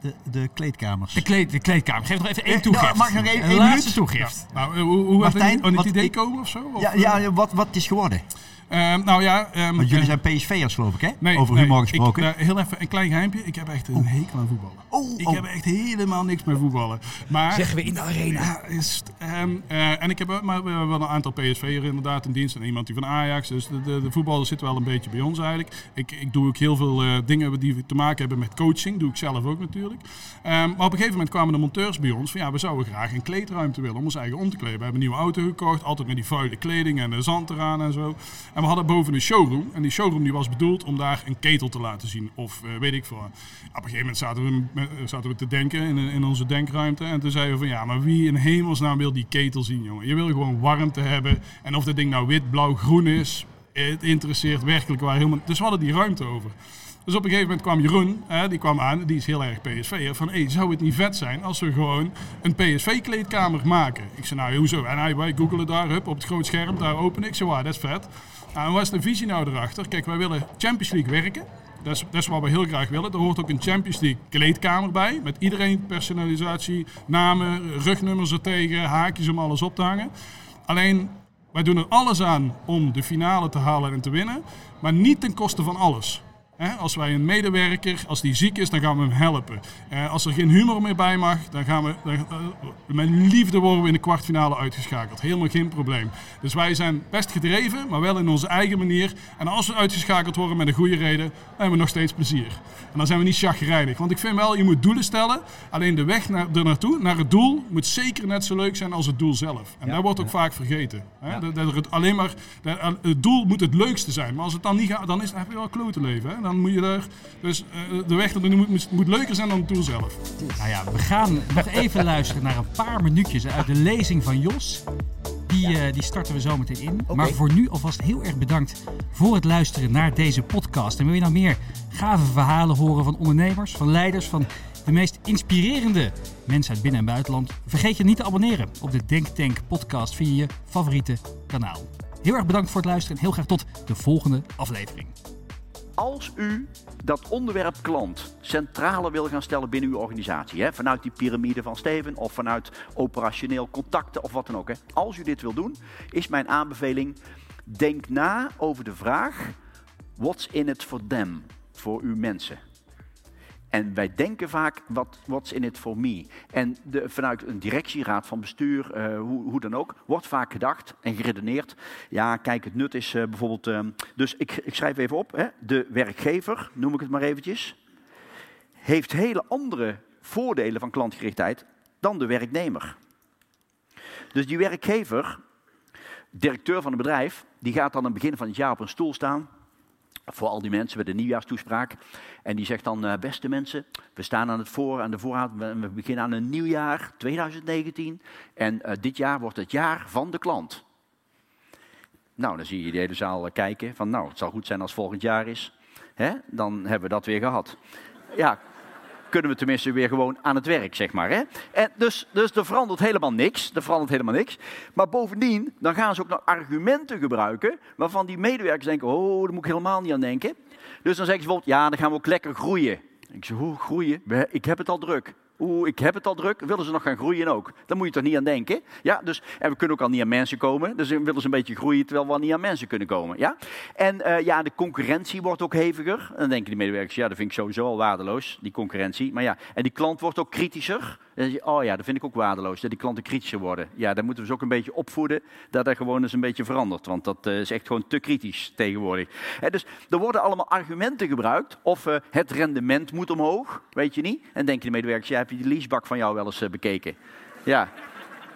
De, de kleedkamers. De, kleed, de kleedkamer. Geef nog even één Eh, toegift. nou, mag nog één- een laatste minuut? toegift. Nou, eh, hoe, hoe Martijn, wat het idee komen of zo? Of, Ja, eh? ja wat, wat het is geworden. Ehm, nou ja... ehm, Want jullie eh, zijn PSV'ers geloof ik, hè? Nee, Over nee, humor ik- gesproken. nou, heel even een klein geheimpje. Ik heb echt een hekel aan voetballen. Oh, ik oh. heb echt helemaal niks met voetballen. Maar, Zeggen we in de arena. Ja, is, ehm, eh, en ik heb maar we hebben wel een aantal PSV'ers inderdaad in dienst. En iemand die van Ajax. Dus de, de, de zit wel een beetje bij ons eigenlijk. Ik, ik doe ook heel veel eh, dingen die te maken hebben met coaching. Doe ik zelf ook natuurlijk. Ehm, maar op een gegeven moment kwamen de monteurs bij ons. Van ja, we zouden graag een kleedruimte willen om ons eigen om te kleden. We hebben een nieuwe auto gekocht. Altijd met die vuile kleding en de zand eraan en zo. En we hadden boven een showroom. En die showroom die was bedoeld om daar een ketel te laten zien. Of eh, weet ik veel. Op een gegeven moment zaten we, met- zaten we te denken in, in onze denkruimte. En toen zeiden we van ja, maar wie in hemelsnaam wil die ketel zien, jongen? Je wil gewoon warmte hebben. En of dat ding nou wit, blauw, groen is, het interesseert werkelijk waar helemaal. Dus we hadden die ruimte over. Dus op een gegeven moment kwam Jeroen, hè, die kwam aan, die is heel erg PSV. Van, hey, zou het niet vet zijn als we gewoon een PSV-kleedkamer maken? Ik zei, nou, hoezo? En hij, wij googelen daar, hup, op het groot scherm, daar openen. Ik zei, wauw, dat is vet. Nou, en wat is de visie nou erachter? Kijk, wij willen Champions League werken. Dat is, dat is wat we heel graag willen. Er hoort ook een Champions League kleedkamer bij. Met iedereen personalisatie, namen, rugnummers er tegen, haakjes om alles op te hangen. Alleen, wij doen er alles aan om de finale te halen en te winnen. Maar niet ten koste van alles. Als wij een medewerker, als die ziek is, dan gaan we hem helpen. Eh, als er geen humor meer bij mag, dan gaan we, dan, eh, met liefde worden we in de kwartfinale uitgeschakeld. Helemaal geen probleem. Dus wij zijn best gedreven, maar wel in onze eigen manier. En als we uitgeschakeld worden met een goede reden, dan hebben we nog steeds plezier. En dan zijn we niet chagrijnig. Want ik vind wel, je moet doelen stellen. Alleen de weg naar, er naartoe, naar het doel, moet zeker net zo leuk zijn als het doel zelf. En dat wordt ook vaak vergeten. Hè? Dat, dat het alleen maar, dat, het doel moet het leukste zijn. Maar als het dan niet gaat, dan is, heb je wel klote leven. Hè? Dan moet je er, dus eh, de weg naartoe moet, moet, moet leuker zijn dan het doel zelf. Nou ja, we gaan nog even [LAUGHS] luisteren naar een paar minuutjes uit de lezing van Jos. Die, eh, die starten we zo meteen in. Maar voor nu alvast heel erg bedankt voor het luisteren naar deze podcast. En wil je nou meer gave verhalen horen van ondernemers, van leiders, van de meest inspirerende mensen uit binnen- en buitenland? Vergeet je niet te abonneren op de Denk Tank podcast via je favoriete kanaal. Heel erg bedankt voor het luisteren en heel graag tot de volgende aflevering. Als u dat onderwerp klant centraler wil gaan stellen binnen uw organisatie, hè, vanuit die piramide van Steven of vanuit operationeel contacten of wat dan ook. Hè, als u dit wil doen, is mijn aanbeveling: denk na over de vraag: what's in it for them, voor uw mensen. En wij denken vaak, wat what's in it for me? En de, vanuit een directieraad van bestuur, eh, hoe, hoe dan ook, wordt vaak gedacht en geredeneerd. Ja, kijk, het nut is eh, bijvoorbeeld... eh, dus ik, ik schrijf even op. Hè, de werkgever, noem ik het maar eventjes, heeft hele andere voordelen van klantgerichtheid dan de werknemer. Dus die werkgever, directeur van een bedrijf, die gaat dan aan het begin van het jaar op een stoel staan voor al die mensen met de nieuwjaarstoespraak. En die zegt dan, eh, beste mensen, we staan aan het voor, aan de voorraad, we, we beginnen aan een nieuw jaar, 2019. En eh, dit jaar wordt het jaar van de klant. Nou, dan zie je de hele zaal eh, kijken van, nou, het zal goed zijn als volgend jaar is. Hè? Dan hebben we dat weer gehad. Ja, kunnen we tenminste weer gewoon aan het werk, zeg maar. Hè? En dus, dus er verandert helemaal niks. Er verandert helemaal niks. Maar bovendien, dan gaan ze ook nog argumenten gebruiken... waarvan die medewerkers denken, oh, daar moet ik helemaal niet aan denken. Dus dan zeggen ze bijvoorbeeld, ja, dan gaan we ook lekker groeien. Ik zeg, hoe groeien? Ik heb het al druk. Oeh, ik heb het al druk. Willen ze nog gaan groeien ook? Daar moet je toch niet aan denken? Ja, dus, en we kunnen ook al niet aan mensen komen. Dus willen ze een beetje groeien terwijl we niet aan mensen kunnen komen. Ja? En uh, ja, de concurrentie wordt ook heviger. En dan denken die medewerkers, ja, dat vind ik sowieso al waardeloos, die concurrentie. Maar ja, en die klant wordt ook kritischer. Dan je, oh ja, dat vind ik ook waardeloos, dat die klanten kritischer worden. Ja, daar moeten we ze ook een beetje opvoeden, dat dat gewoon eens een beetje verandert. Want dat uh, is echt gewoon te kritisch tegenwoordig. Dus er worden allemaal argumenten gebruikt. Of uh, het rendement moet omhoog, weet je niet. En denken de medewerkers, ja, heb je die leasebak van jou wel eens uh, bekeken? Ja,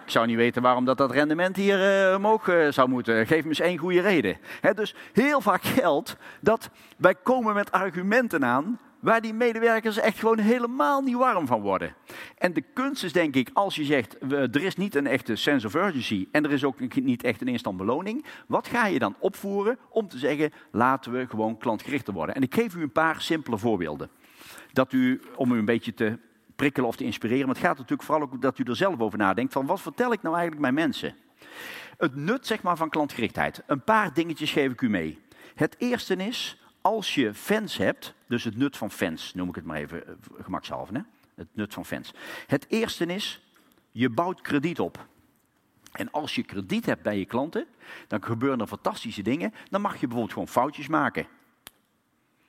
ik zou niet weten waarom dat, dat rendement hier omhoog zou moeten. Geef me eens één goede reden. Dus heel vaak geldt dat wij komen met argumenten aan waar die medewerkers echt gewoon helemaal niet warm van worden. En de kunst is denk ik, als je zegt, er is niet een echte sense of urgency en er is ook niet echt een instant beloning, wat ga je dan opvoeren om te zeggen, laten we gewoon klantgerichter worden? En ik geef u een paar simpele voorbeelden. Dat u, om u een beetje te prikkelen of te inspireren, maar het gaat natuurlijk vooral ook dat u er zelf over nadenkt van, wat vertel ik nou eigenlijk mijn mensen? Het nut zeg maar, van klantgerichtheid. Een paar dingetjes geef ik u mee. Het eerste is, als je fans hebt, dus het nut van fans, noem ik het maar even uh, gemakshalve, hè? het nut van fans. Het eerste is, je bouwt krediet op. En als je krediet hebt bij je klanten, dan gebeuren er fantastische dingen. Dan mag je bijvoorbeeld gewoon foutjes maken.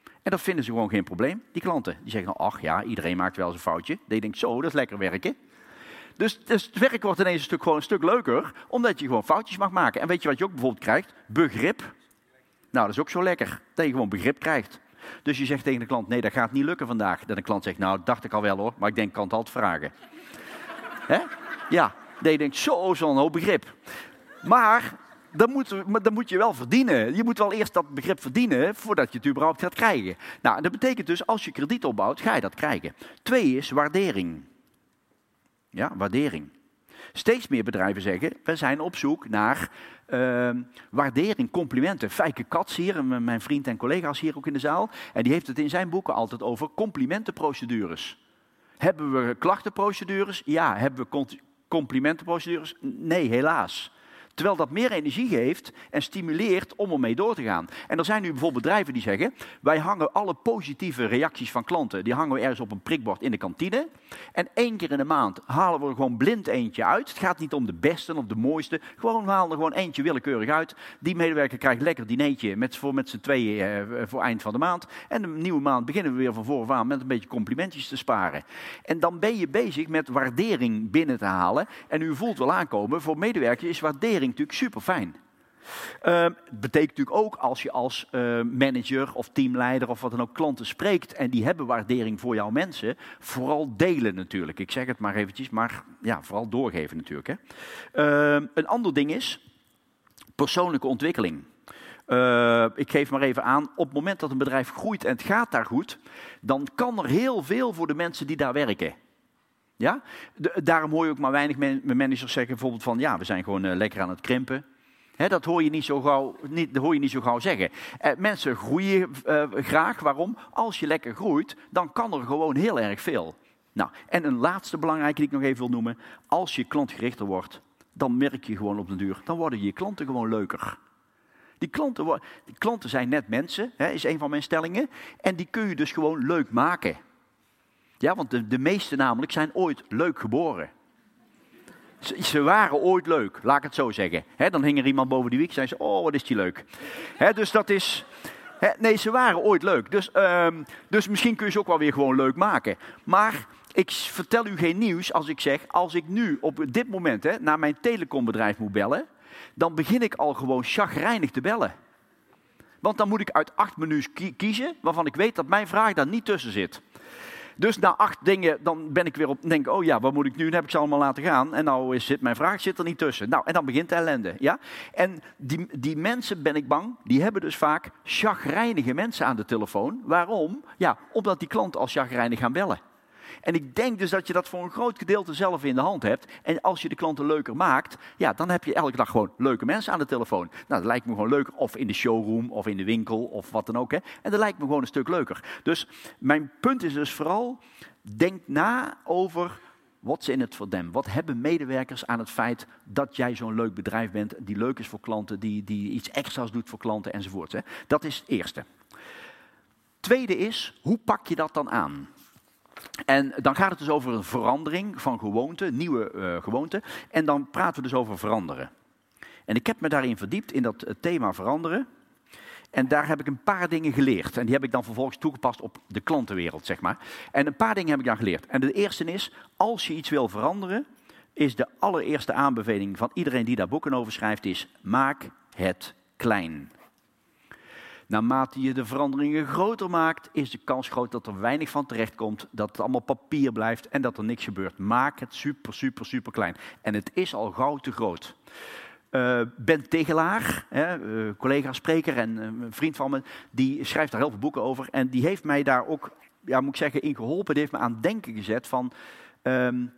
En dat vinden ze gewoon geen probleem, die klanten. Die zeggen, ach ja, iedereen maakt wel eens een foutje. Je denkt, zo, dat is lekker werken. Dus, dus, het werk wordt ineens een stuk, gewoon een stuk leuker, omdat je gewoon foutjes mag maken. En weet je wat je ook bijvoorbeeld krijgt? Begrip. Nou, dat is ook zo lekker, dat je gewoon begrip krijgt. Dus je zegt tegen de klant, nee, dat gaat niet lukken vandaag. Dat de klant zegt, nou, dat dacht ik al wel hoor, maar ik denk, ik kan het altijd vragen. [LAUGHS] Hè? Ja, dat je denkt, zo, zo'n hoop begrip. Maar dan moet, dan moet je wel verdienen. Je moet wel eerst dat begrip verdienen voordat je het überhaupt gaat krijgen. Nou, dat betekent dus, als je krediet opbouwt, ga je dat krijgen. Twee is waardering. Ja, waardering. Steeds meer bedrijven zeggen, we zijn op zoek naar uh, waardering, complimenten. Fijke Kats hier, mijn vriend en collega's hier ook in de zaal. En die heeft het in zijn boeken altijd over complimentenprocedures. Hebben we klachtenprocedures? Ja. Hebben we complimentenprocedures? Nee, helaas. Terwijl dat meer energie geeft en stimuleert om ermee door te gaan. En er zijn nu bijvoorbeeld bedrijven die zeggen: wij hangen alle positieve reacties van klanten, die hangen we ergens op een prikbord in de kantine. En één keer in de maand halen we er gewoon blind eentje uit. Het gaat niet om de beste of de mooiste. Gewoon we halen er gewoon eentje willekeurig uit. Die medewerker krijgt lekker dineetje met, voor met z'n tweeën eh, voor eind van de maand. En de nieuwe maand beginnen we weer van voor aan met een beetje complimentjes te sparen. En dan ben je bezig met waardering binnen te halen. En u voelt wel aankomen, voor medewerkers is waardering natuurlijk super fijn. Uh, betekent natuurlijk ook als je als uh, manager of teamleider of wat dan ook klanten spreekt en die hebben waardering voor jouw mensen, vooral delen natuurlijk. Ik zeg het maar eventjes, maar ja, vooral doorgeven natuurlijk. Hè. Uh, een ander ding is persoonlijke ontwikkeling. Ik geef maar even aan, op het moment dat een bedrijf groeit en het gaat daar goed, dan kan er heel veel voor de mensen die daar werken. Ja? Daarom hoor je ook maar weinig managers zeggen bijvoorbeeld van ja, we zijn gewoon uh, lekker aan het krimpen. Dat hoor je niet zo gauw, niet, dat hoor je niet zo gauw zeggen. Uh, mensen groeien uh, graag. Waarom? Als je lekker groeit, dan kan er gewoon heel erg veel. Nou, en een laatste belangrijke die ik nog even wil noemen. Als je klantgerichter wordt, dan merk je gewoon op de duur, dan worden je klanten gewoon leuker. Die klanten, die klanten zijn net mensen, is een van mijn stellingen. En die kun je dus gewoon leuk maken. Ja, want de, de meesten namelijk zijn ooit leuk geboren. Ze, waren ooit leuk, laat ik het zo zeggen. dan hing er iemand boven die wiek en zei ze, oh wat is die leuk. dus dat is... nee, ze waren ooit leuk. Dus, um, dus misschien kun je ze ook wel weer gewoon leuk maken. Maar ik vertel u geen nieuws als ik zeg, als ik nu op dit moment naar mijn telecombedrijf moet bellen, dan begin ik al gewoon chagrijnig te bellen. Want dan moet ik uit acht menus kiezen waarvan ik weet dat mijn vraag daar niet tussen zit. Dus na acht dingen, dan ben ik weer op, denk oh ja, wat moet ik nu? Dan heb ik ze allemaal laten gaan. En nou is zit, mijn vraag zit er niet tussen. Nou, en dan begint de ellende, ja. En die, die mensen, ben ik bang, die hebben dus vaak chagrijnige mensen aan de telefoon. Waarom? Ja, omdat die klanten als chagrijnig gaan bellen. En ik denk dus dat je dat voor een groot gedeelte zelf in de hand hebt. En als je de klanten leuker maakt, ja, dan heb je elke dag gewoon leuke mensen aan de telefoon. Nou, dat lijkt me gewoon leuk. Of in de showroom, of in de winkel, of wat dan ook. Hè. En dat lijkt me gewoon een stuk leuker. Dus mijn punt is dus vooral, denk na over What's in it for them? Wat hebben medewerkers aan het feit dat jij zo'n leuk bedrijf bent, die leuk is voor klanten, die, die iets extra's doet voor klanten enzovoort. Hè? Dat is het eerste. Tweede is, hoe pak je dat dan aan? En dan gaat het dus over een verandering van gewoonte, nieuwe uh, gewoonte. En dan praten we dus over veranderen. En ik heb me daarin verdiept, in dat thema veranderen. En daar heb ik een paar dingen geleerd. En die heb ik dan vervolgens toegepast op de klantenwereld, zeg maar. En een paar dingen heb ik dan geleerd. En de eerste is, als je iets wil veranderen, is de allereerste aanbeveling van iedereen die daar boeken over schrijft, is maak het klein. Naarmate je de veranderingen groter maakt, is de kans groot dat er weinig van terecht komt, dat het allemaal papier blijft en dat er niks gebeurt. Maak het super, super, super klein. En het is al gauw te groot. Uh, ben Tegelaar, hè, uh, collega spreker en uh, een vriend van me, die schrijft daar heel veel boeken over. En die heeft mij daar ook, ja, moet ik zeggen, in geholpen. Die heeft me aan denken gezet van, um,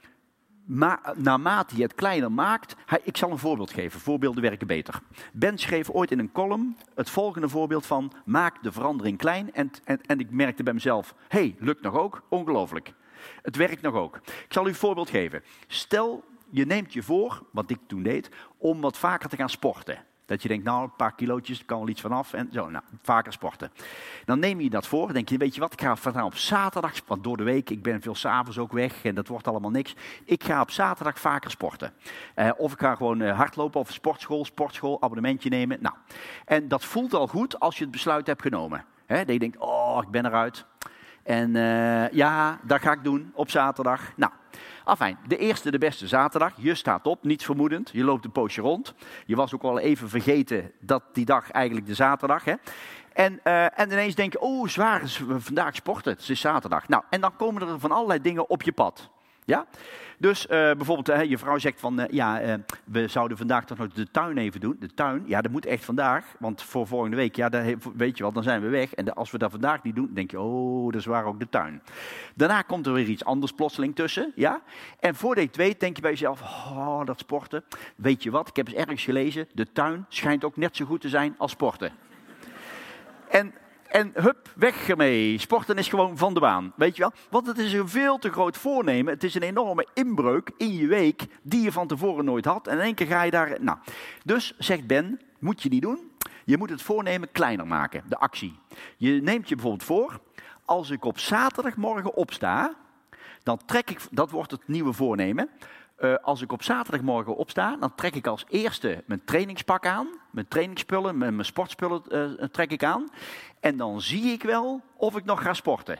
ma naarmate je het kleiner maakt. Ik zal een voorbeeld geven. Voorbeelden werken beter. Ben schreef ooit in een column het volgende voorbeeld van, maak de verandering klein. En, en, en ik merkte bij mezelf, hey, lukt nog ook? Ongelooflijk. Het werkt nog ook. Ik zal u een voorbeeld geven. Stel je neemt je voor, wat ik toen deed, om wat vaker te gaan sporten. Dat je denkt, nou, een paar kilootjes, kan wel iets vanaf. En zo, nou, vaker sporten. Dan neem je dat voor. Denk je, weet je wat, ik ga vandaag op zaterdag, want door de week, ik ben veel s'avonds ook weg en dat wordt allemaal niks. Ik ga op zaterdag vaker sporten. Uh, of ik ga gewoon uh, hardlopen of sportschool, sportschool, abonnementje nemen. Nou, en dat voelt al goed als je het besluit hebt genomen. Dat je denkt, oh, ik ben eruit. En uh, ja, dat ga ik doen op zaterdag. Nou, Afijn, de eerste, de beste zaterdag. Je staat op, niets vermoedend. Je loopt een poosje rond. Je was ook al even vergeten dat die dag eigenlijk de zaterdag. Hè? En, uh, en ineens denk je, oh zwaar, vandaag sporten, het is zaterdag. Nou, en dan komen er van allerlei dingen op je pad. Ja? Dus uh, bijvoorbeeld, je vrouw zegt van, uh, ja, we zouden vandaag toch nog de tuin even doen. De tuin, ja, dat moet echt vandaag, want voor volgende week, ja, dat, weet je wel, dan zijn we weg. En als we dat vandaag niet doen, denk je, oh, dat is waar ook de tuin. Daarna komt er weer iets anders plotseling tussen, ja. En het weet, denk je bij jezelf, oh, dat sporten. Weet je wat, ik heb eens ergens gelezen, de tuin schijnt ook net zo goed te zijn als sporten. En en hup, weg ermee. Sporten is gewoon van de baan. Weet je wel? Want het is een veel te groot voornemen. Het is een enorme inbreuk in je week die je van tevoren nooit had. En in één keer ga je daar. Nou, dus zegt Ben, moet je niet doen. Je moet het voornemen kleiner maken, de actie. Je neemt je bijvoorbeeld voor, als ik op zaterdagmorgen opsta, dan trek ik, dat wordt het nieuwe voornemen, uh, als ik op zaterdagmorgen opsta, dan trek ik als eerste mijn trainingspak aan. Mijn trainingsspullen, mijn, mijn sportspullen uh, trek ik aan. En dan zie ik wel of ik nog ga sporten.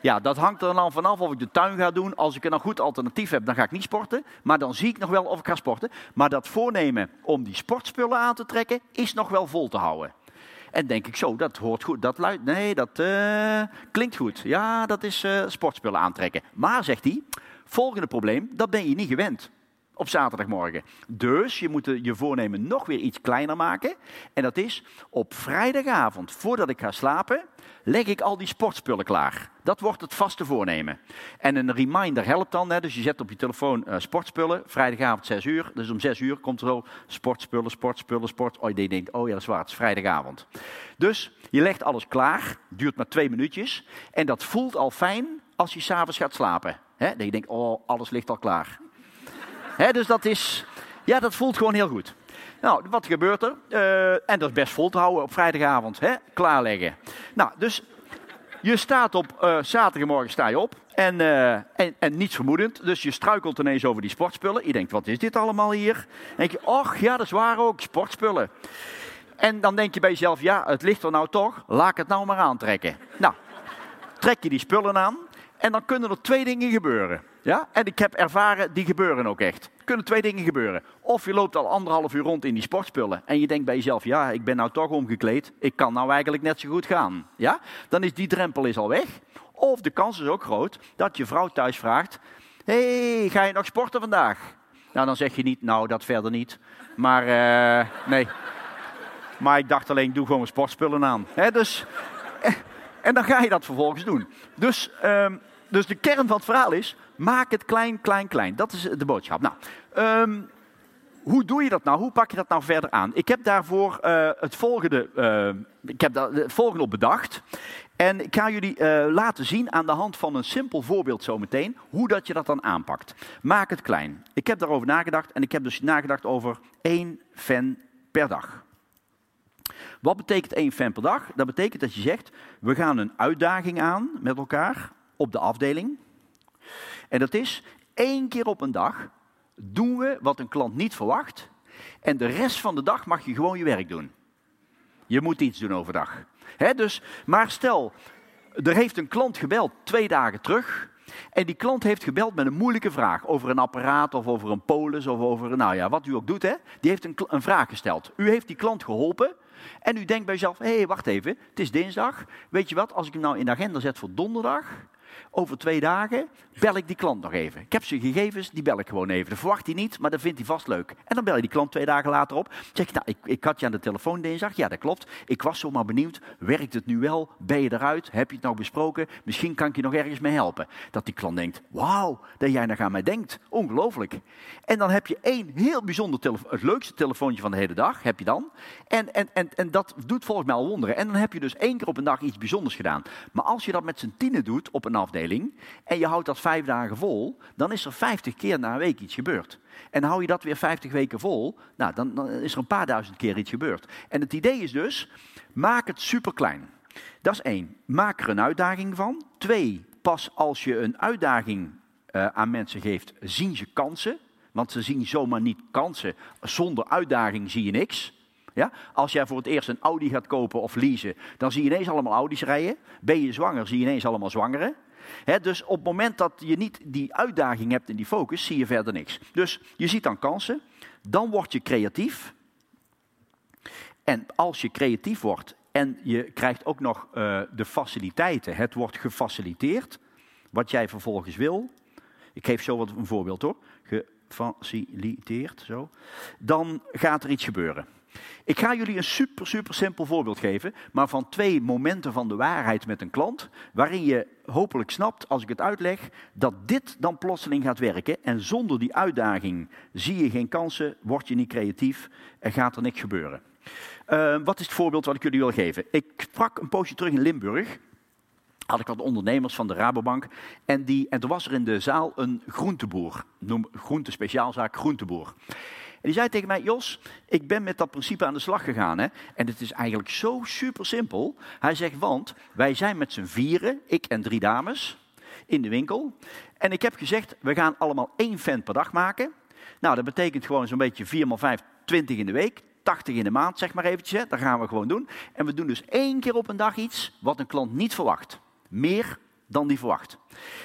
Ja, dat hangt er dan vanaf of ik de tuin ga doen. Als ik een goed alternatief heb, dan ga ik niet sporten. Maar dan zie ik nog wel of ik ga sporten. Maar dat voornemen om die sportspullen aan te trekken, is nog wel vol te houden. En denk ik zo, dat hoort goed, dat luidt, nee, dat uh, klinkt goed. Ja, dat is sportspullen aantrekken. Maar, zegt hij, Volgende probleem, dat ben je niet gewend op zaterdagmorgen. Dus je moet je voornemen nog weer iets kleiner maken. En dat is op vrijdagavond, voordat ik ga slapen, leg ik al die sportspullen klaar. Dat wordt het vaste voornemen. En een reminder helpt dan. Hè, dus je zet op je telefoon uh, sportspullen. Vrijdagavond 6 uur. Dus om 6 uur komt er zo sportspullen, sportspullen, sport. Oh, je denkt, oh ja, dat is waar, het is vrijdagavond. Dus je legt alles klaar. Duurt maar twee minuutjes. En dat voelt al fijn als je s'avonds gaat slapen. Hè? Dat je denkt, oh, alles ligt al klaar. Hè, dus dat is, ja, dat voelt gewoon heel goed. Nou, wat gebeurt er? Uh, en dat is best vol te houden op vrijdagavond. Hè? Klaarleggen. Nou, dus je staat op uh, zaterdagmorgen sta je op. En, uh, en, en niets vermoedend. Dus je struikelt ineens over die sportspullen. Je denkt, wat is dit allemaal hier? Dan denk je, och ja, dat is waar ook, sportspullen. En dan denk je bij jezelf, ja, het ligt er nou toch. Laat ik het nou maar aantrekken. Nou, trek je die spullen aan. En dan kunnen er twee dingen gebeuren. Ja? En ik heb ervaren, die gebeuren ook echt. Er kunnen twee dingen gebeuren. Of je loopt al anderhalf uur rond in die sportspullen. En je denkt bij jezelf, ja, ik ben nou toch omgekleed. Ik kan nou eigenlijk net zo goed gaan. Ja? Dan is die drempel is al weg. Of de kans is ook groot dat je vrouw thuis vraagt. hey, ga je nog sporten vandaag? Nou, dan zeg je niet, nou, dat verder niet. Maar, uh, nee. Maar ik dacht alleen, doe gewoon sportspullen aan. Dus, eh, en dan ga je dat vervolgens doen. Dus... Um, dus de kern van het verhaal is, maak het klein, klein, klein. Dat is de boodschap. Nou, um, hoe doe je dat nou? Hoe pak je dat nou verder aan? Ik heb daarvoor uh, het, volgende, uh, ik heb daar het op bedacht. En ik ga jullie uh, laten zien aan de hand van een simpel voorbeeld zometeen, hoe dat je dat dan aanpakt. Maak het klein. Ik heb daarover nagedacht en ik heb dus nagedacht over één fan per dag. Wat betekent één fan per dag? Dat betekent dat je zegt, we gaan een uitdaging aan met elkaar op de afdeling. En dat is één keer op een dag doen we wat een klant niet verwacht. En de rest van de dag mag je gewoon je werk doen. Je moet iets doen overdag. Dus, maar stel, er heeft een klant gebeld twee dagen terug. En die klant heeft gebeld met een moeilijke vraag over een apparaat of over een polis of over, nou ja, wat u ook doet. Hè? Die heeft een, een vraag gesteld. U heeft die klant geholpen en u denkt bij uzelf, hé, hey, wacht even, het is dinsdag. Weet je wat, als ik hem nou in de agenda zet voor donderdag, over twee dagen bel ik die klant nog even. Ik heb zijn gegevens, die bel ik gewoon even. Dat verwacht hij niet, maar dat vindt hij vast leuk. En dan bel je die klant twee dagen later op. Zeg nou, ik, ik had je aan de telefoon dinsdag. Ja, dat klopt. Ik was zomaar benieuwd. Werkt het nu wel? Ben je eruit? Heb je het nou besproken? Misschien kan ik je nog ergens mee helpen. Dat die klant denkt, wauw, dat jij nog aan mij denkt. Ongelooflijk. En dan heb je één heel bijzonder telefoon, het leukste telefoontje van de hele dag, heb je dan. En, en, en, en dat doet volgens mij al wonderen. En dan heb je dus één keer op een dag iets bijzonders gedaan. Maar als je dat met z'n tienen doet op een en je houdt dat vijf dagen vol, dan is er 50 keer na een week iets gebeurd. En hou je dat weer 50 weken vol, nou, dan, is er een paar duizend keer iets gebeurd. En het idee is dus, maak het super klein. Dat is één. Maak er een uitdaging van. Twee, pas als je een uitdaging uh, aan mensen geeft, zien ze kansen. Want ze zien zomaar niet kansen. Zonder uitdaging zie je niks. Ja? Als jij voor het eerst een Audi gaat kopen of leasen, dan zie je ineens allemaal Audi's rijden. Ben je zwanger, zie je ineens allemaal zwangeren dus op het moment dat je niet die uitdaging hebt en die focus, zie je verder niks. Dus je ziet dan kansen, dan word je creatief. En als je creatief wordt en je krijgt ook nog uh, de faciliteiten, het wordt gefaciliteerd, wat jij vervolgens wil. Ik geef zo wat een voorbeeld hoor. Gefaciliteerd, zo. Dan gaat er iets gebeuren. Ik ga jullie een super, super simpel voorbeeld geven, maar van twee momenten van de waarheid met een klant, waarin je hopelijk snapt, als ik het uitleg, dat dit dan plotseling gaat werken. En zonder die uitdaging zie je geen kansen, word je niet creatief en gaat er niks gebeuren. Uh, wat is het voorbeeld wat ik jullie wil geven? Ik sprak een poosje terug in Limburg had ik wat ondernemers van de Rabobank. En, die, en er was er in de zaal een groenteboer. Noem groente speciaalzaak groenteboer. En die zei tegen mij, Jos, ik ben met dat principe aan de slag gegaan. Hè? En het is eigenlijk zo super simpel. Hij zegt, want wij zijn met z'n vieren, ik en drie dames, in de winkel. En ik heb gezegd, we gaan allemaal één vent per dag maken. Nou, dat betekent gewoon zo'n beetje 4 x 5, 20 in de week. 80 in de maand, zeg maar eventjes. Hè. Dat gaan we gewoon doen. En we doen dus één keer op een dag iets wat een klant niet verwacht. Meer dan die verwacht.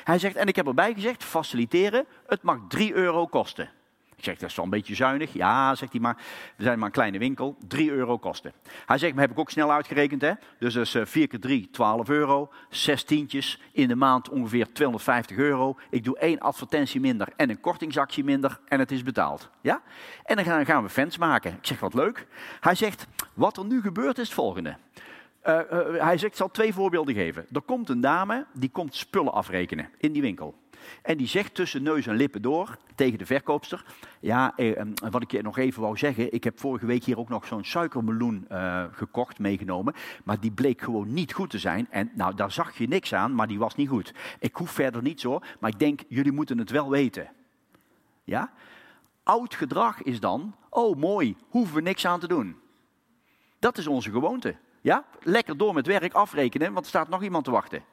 Hij zegt, en ik heb erbij gezegd, faciliteren, het mag 3 euro kosten. Ik zeg, dat is wel een beetje zuinig. Ja, zegt hij maar, we zijn maar een kleine winkel, 3 euro kosten. Hij zegt, maar heb ik ook snel uitgerekend, hè? Dus dat is 4 keer 3, 12 euro. Zes tientjes, in de maand ongeveer 250 euro. Ik doe één advertentie minder en een kortingsactie minder en het is betaald. Ja? En dan gaan we fans maken. Ik zeg, wat leuk. Hij zegt, wat er nu gebeurt is het volgende. Uh, uh, hij zegt, ik zal twee voorbeelden geven. Er komt een dame, die komt spullen afrekenen in die winkel. En die zegt tussen neus en lippen door tegen de verkoopster. Ja, eh, wat ik je nog even wou zeggen. Ik heb vorige week hier ook nog zo'n suikermeloen eh, gekocht, meegenomen. Maar die bleek gewoon niet goed te zijn. En nou, daar zag je niks aan, maar die was niet goed. Ik hoef verder niet zo, maar ik denk, jullie moeten het wel weten. Ja? Oud gedrag is dan, oh mooi, hoeven we niks aan te doen. Dat is onze gewoonte. Ja? Lekker door met werk afrekenen, want er staat nog iemand te wachten.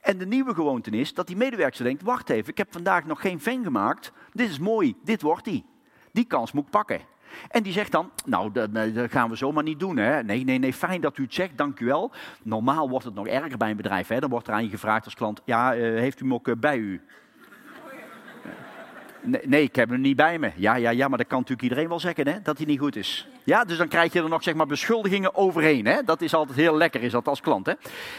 En de nieuwe gewoonte is dat die medewerker denkt, wacht even, ik heb vandaag nog geen fan gemaakt. Dit is mooi, dit wordt die. Die kans moet ik pakken. En die zegt dan, nou, dat, dat, gaan we zomaar niet doen. Hè? Nee, nee, nee, fijn dat u het zegt, dank u wel. Normaal wordt het nog erger bij een bedrijf. Hè? Dan wordt er aan je gevraagd als klant, ja, uh, heeft u hem ook uh, bij u? Nee, ik heb hem niet bij me. Ja, ja, ja, maar dat kan natuurlijk iedereen wel zeggen, hè, dat hij niet goed is. Ja, dus dan krijg je er nog zeg maar beschuldigingen overheen. Hè? Dat is altijd heel lekker, is dat als klant. Hè?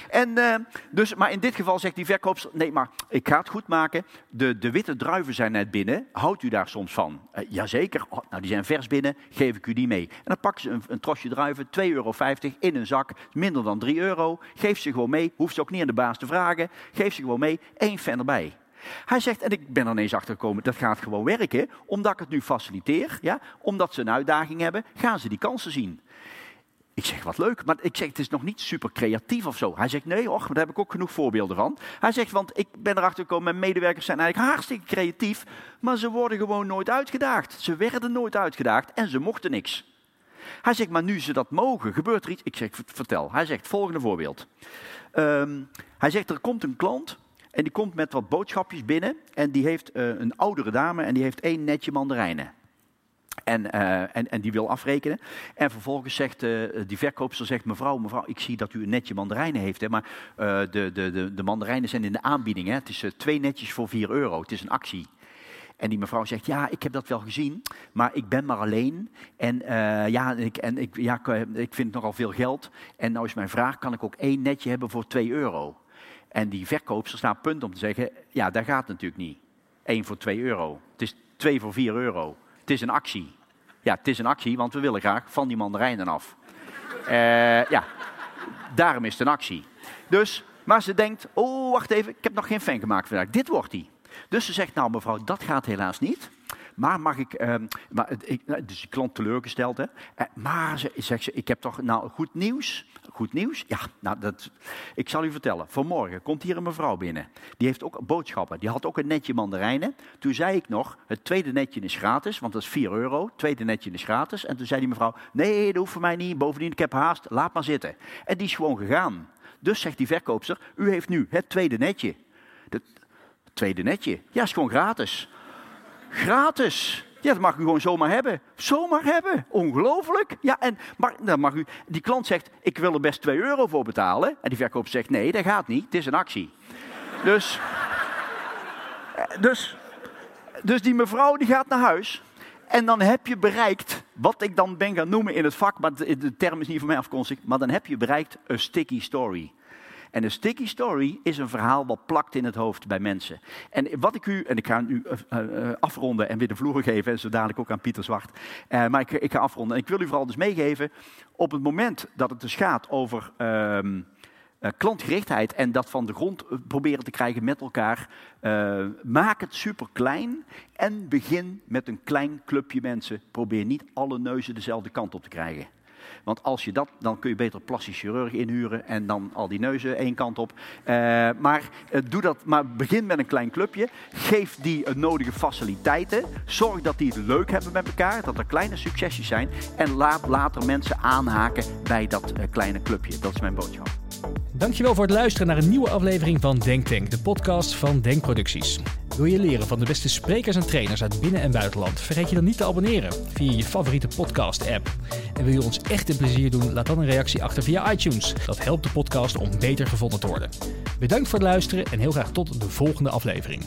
En, uh, dus, maar in dit geval zegt die verkoopster, nee, maar ik ga het goed maken. De, de witte druiven zijn net binnen. Houdt u daar soms van? Uh, jazeker. Oh, nou, die zijn vers binnen. Geef ik u die mee. En dan pakken ze een, een trosje druiven, 2,50 euro in een zak. Minder dan 3 euro. Geef ze gewoon mee. Hoeft ze ook niet aan de baas te vragen. Geef ze gewoon mee. Eén fan erbij. Hij zegt, en ik ben er ineens achtergekomen, dat gaat gewoon werken, omdat ik het nu faciliteer, ja, omdat ze een uitdaging hebben, gaan ze die kansen zien. Ik zeg, wat leuk, maar ik zeg, het is nog niet super creatief of zo. Hij zegt, nee, och, daar heb ik ook genoeg voorbeelden van. Hij zegt, want ik ben erachter gekomen, mijn medewerkers zijn eigenlijk hartstikke creatief, maar ze worden gewoon nooit uitgedaagd. Ze werden nooit uitgedaagd en ze mochten niks. Hij zegt, maar nu ze dat mogen, gebeurt er iets. Ik zeg, vertel. Hij zegt, volgende voorbeeld. Um, hij zegt, er komt een klant En die komt met wat boodschapjes binnen. En die heeft eh, een oudere dame en die heeft één netje mandarijnen. En, eh, en, en die wil afrekenen. En vervolgens zegt uh, die verkoopster, zegt, mevrouw, mevrouw, ik zie dat u een netje mandarijnen heeft. Hè, maar de, de, de, de mandarijnen zijn in de aanbieding. Hè. Het is twee netjes voor 4 euro. Het is een actie. En die mevrouw zegt, ja, ik heb dat wel gezien, maar ik ben maar alleen. En, ja, ik, en ik, ja, ik vind nogal veel geld. En nou is mijn vraag, kan ik ook één netje hebben voor 2 euro? En die verkoopster staat punt om te zeggen, ja, dat gaat natuurlijk niet. Eén voor 2 euro. Het is twee voor 4 euro. Het is een actie. Ja, het is een actie, want we willen graag van die mandarijnen af. Uh, ja, daarom is het een actie. Dus, maar ze denkt, oh, wacht even, ik heb nog geen fan gemaakt vandaag. Dit wordt die. Dus ze zegt, nou mevrouw, dat gaat helaas niet. Maar mag ik, uh, maar, ik dus de klant teleurgesteld, hè? Uh, maar ze, zegt ze, ik heb toch nou goed nieuws. Goed nieuws? Ja, nou, dat, ik zal u vertellen. Vanmorgen komt hier een mevrouw binnen. Die heeft ook boodschappen. Die had ook een netje mandarijnen. Toen zei ik nog, het tweede netje is gratis, want dat is 4 euro. Het tweede netje is gratis. En toen zei die mevrouw, nee, dat hoeft voor mij niet. Bovendien, ik heb haast, laat maar zitten. En die is gewoon gegaan. Dus zegt die verkoopster, u heeft nu het tweede netje. Het tweede netje, ja, is gewoon gratis. Gratis. Ja, dat mag u gewoon zomaar hebben. Zomaar hebben. Ongelooflijk. Ja, en maar, dan mag u, die klant zegt, ik wil er best 2 euro voor betalen. En die verkoop zegt, nee, dat gaat niet. Het is een actie. dus, dus, dus die mevrouw die gaat naar huis. En dan heb je bereikt, wat ik dan ben gaan noemen in het vak, maar de term is niet van mij afkomstig, maar dan heb je bereikt een sticky story. En een sticky story is een verhaal wat plakt in het hoofd bij mensen. En wat ik u, en ik ga nu uh, afronden en weer de vloer geven, en zo dadelijk ook aan Pieter Zwart. Maar ik, ik, ga afronden. En ik wil u vooral dus meegeven, op het moment dat het dus gaat over uh, klantgerichtheid en dat van de grond proberen te krijgen met elkaar, maak het super klein en begin met een klein clubje mensen. Probeer niet alle neuzen dezelfde kant op te krijgen. Want als je dat, dan kun je beter plastisch chirurg inhuren en dan al die neuzen één kant op. Uh, maar uh, doe dat, maar begin met een klein clubje. Geef die nodige faciliteiten. Zorg dat die het leuk hebben met elkaar, dat er kleine succesjes zijn. En laat later mensen aanhaken bij dat kleine clubje. Dat is mijn boodschap. Dankjewel voor het luisteren naar een nieuwe aflevering van Denktank, de podcast van Denkproducties. Wil je leren van de beste sprekers en trainers uit binnen- en buitenland? Vergeet je dan niet te abonneren via je favoriete podcast-app. En wil je ons echt een plezier doen? Laat dan een reactie achter via iTunes. Dat helpt de podcast om beter gevonden te worden. Bedankt voor het luisteren en heel graag tot de volgende aflevering.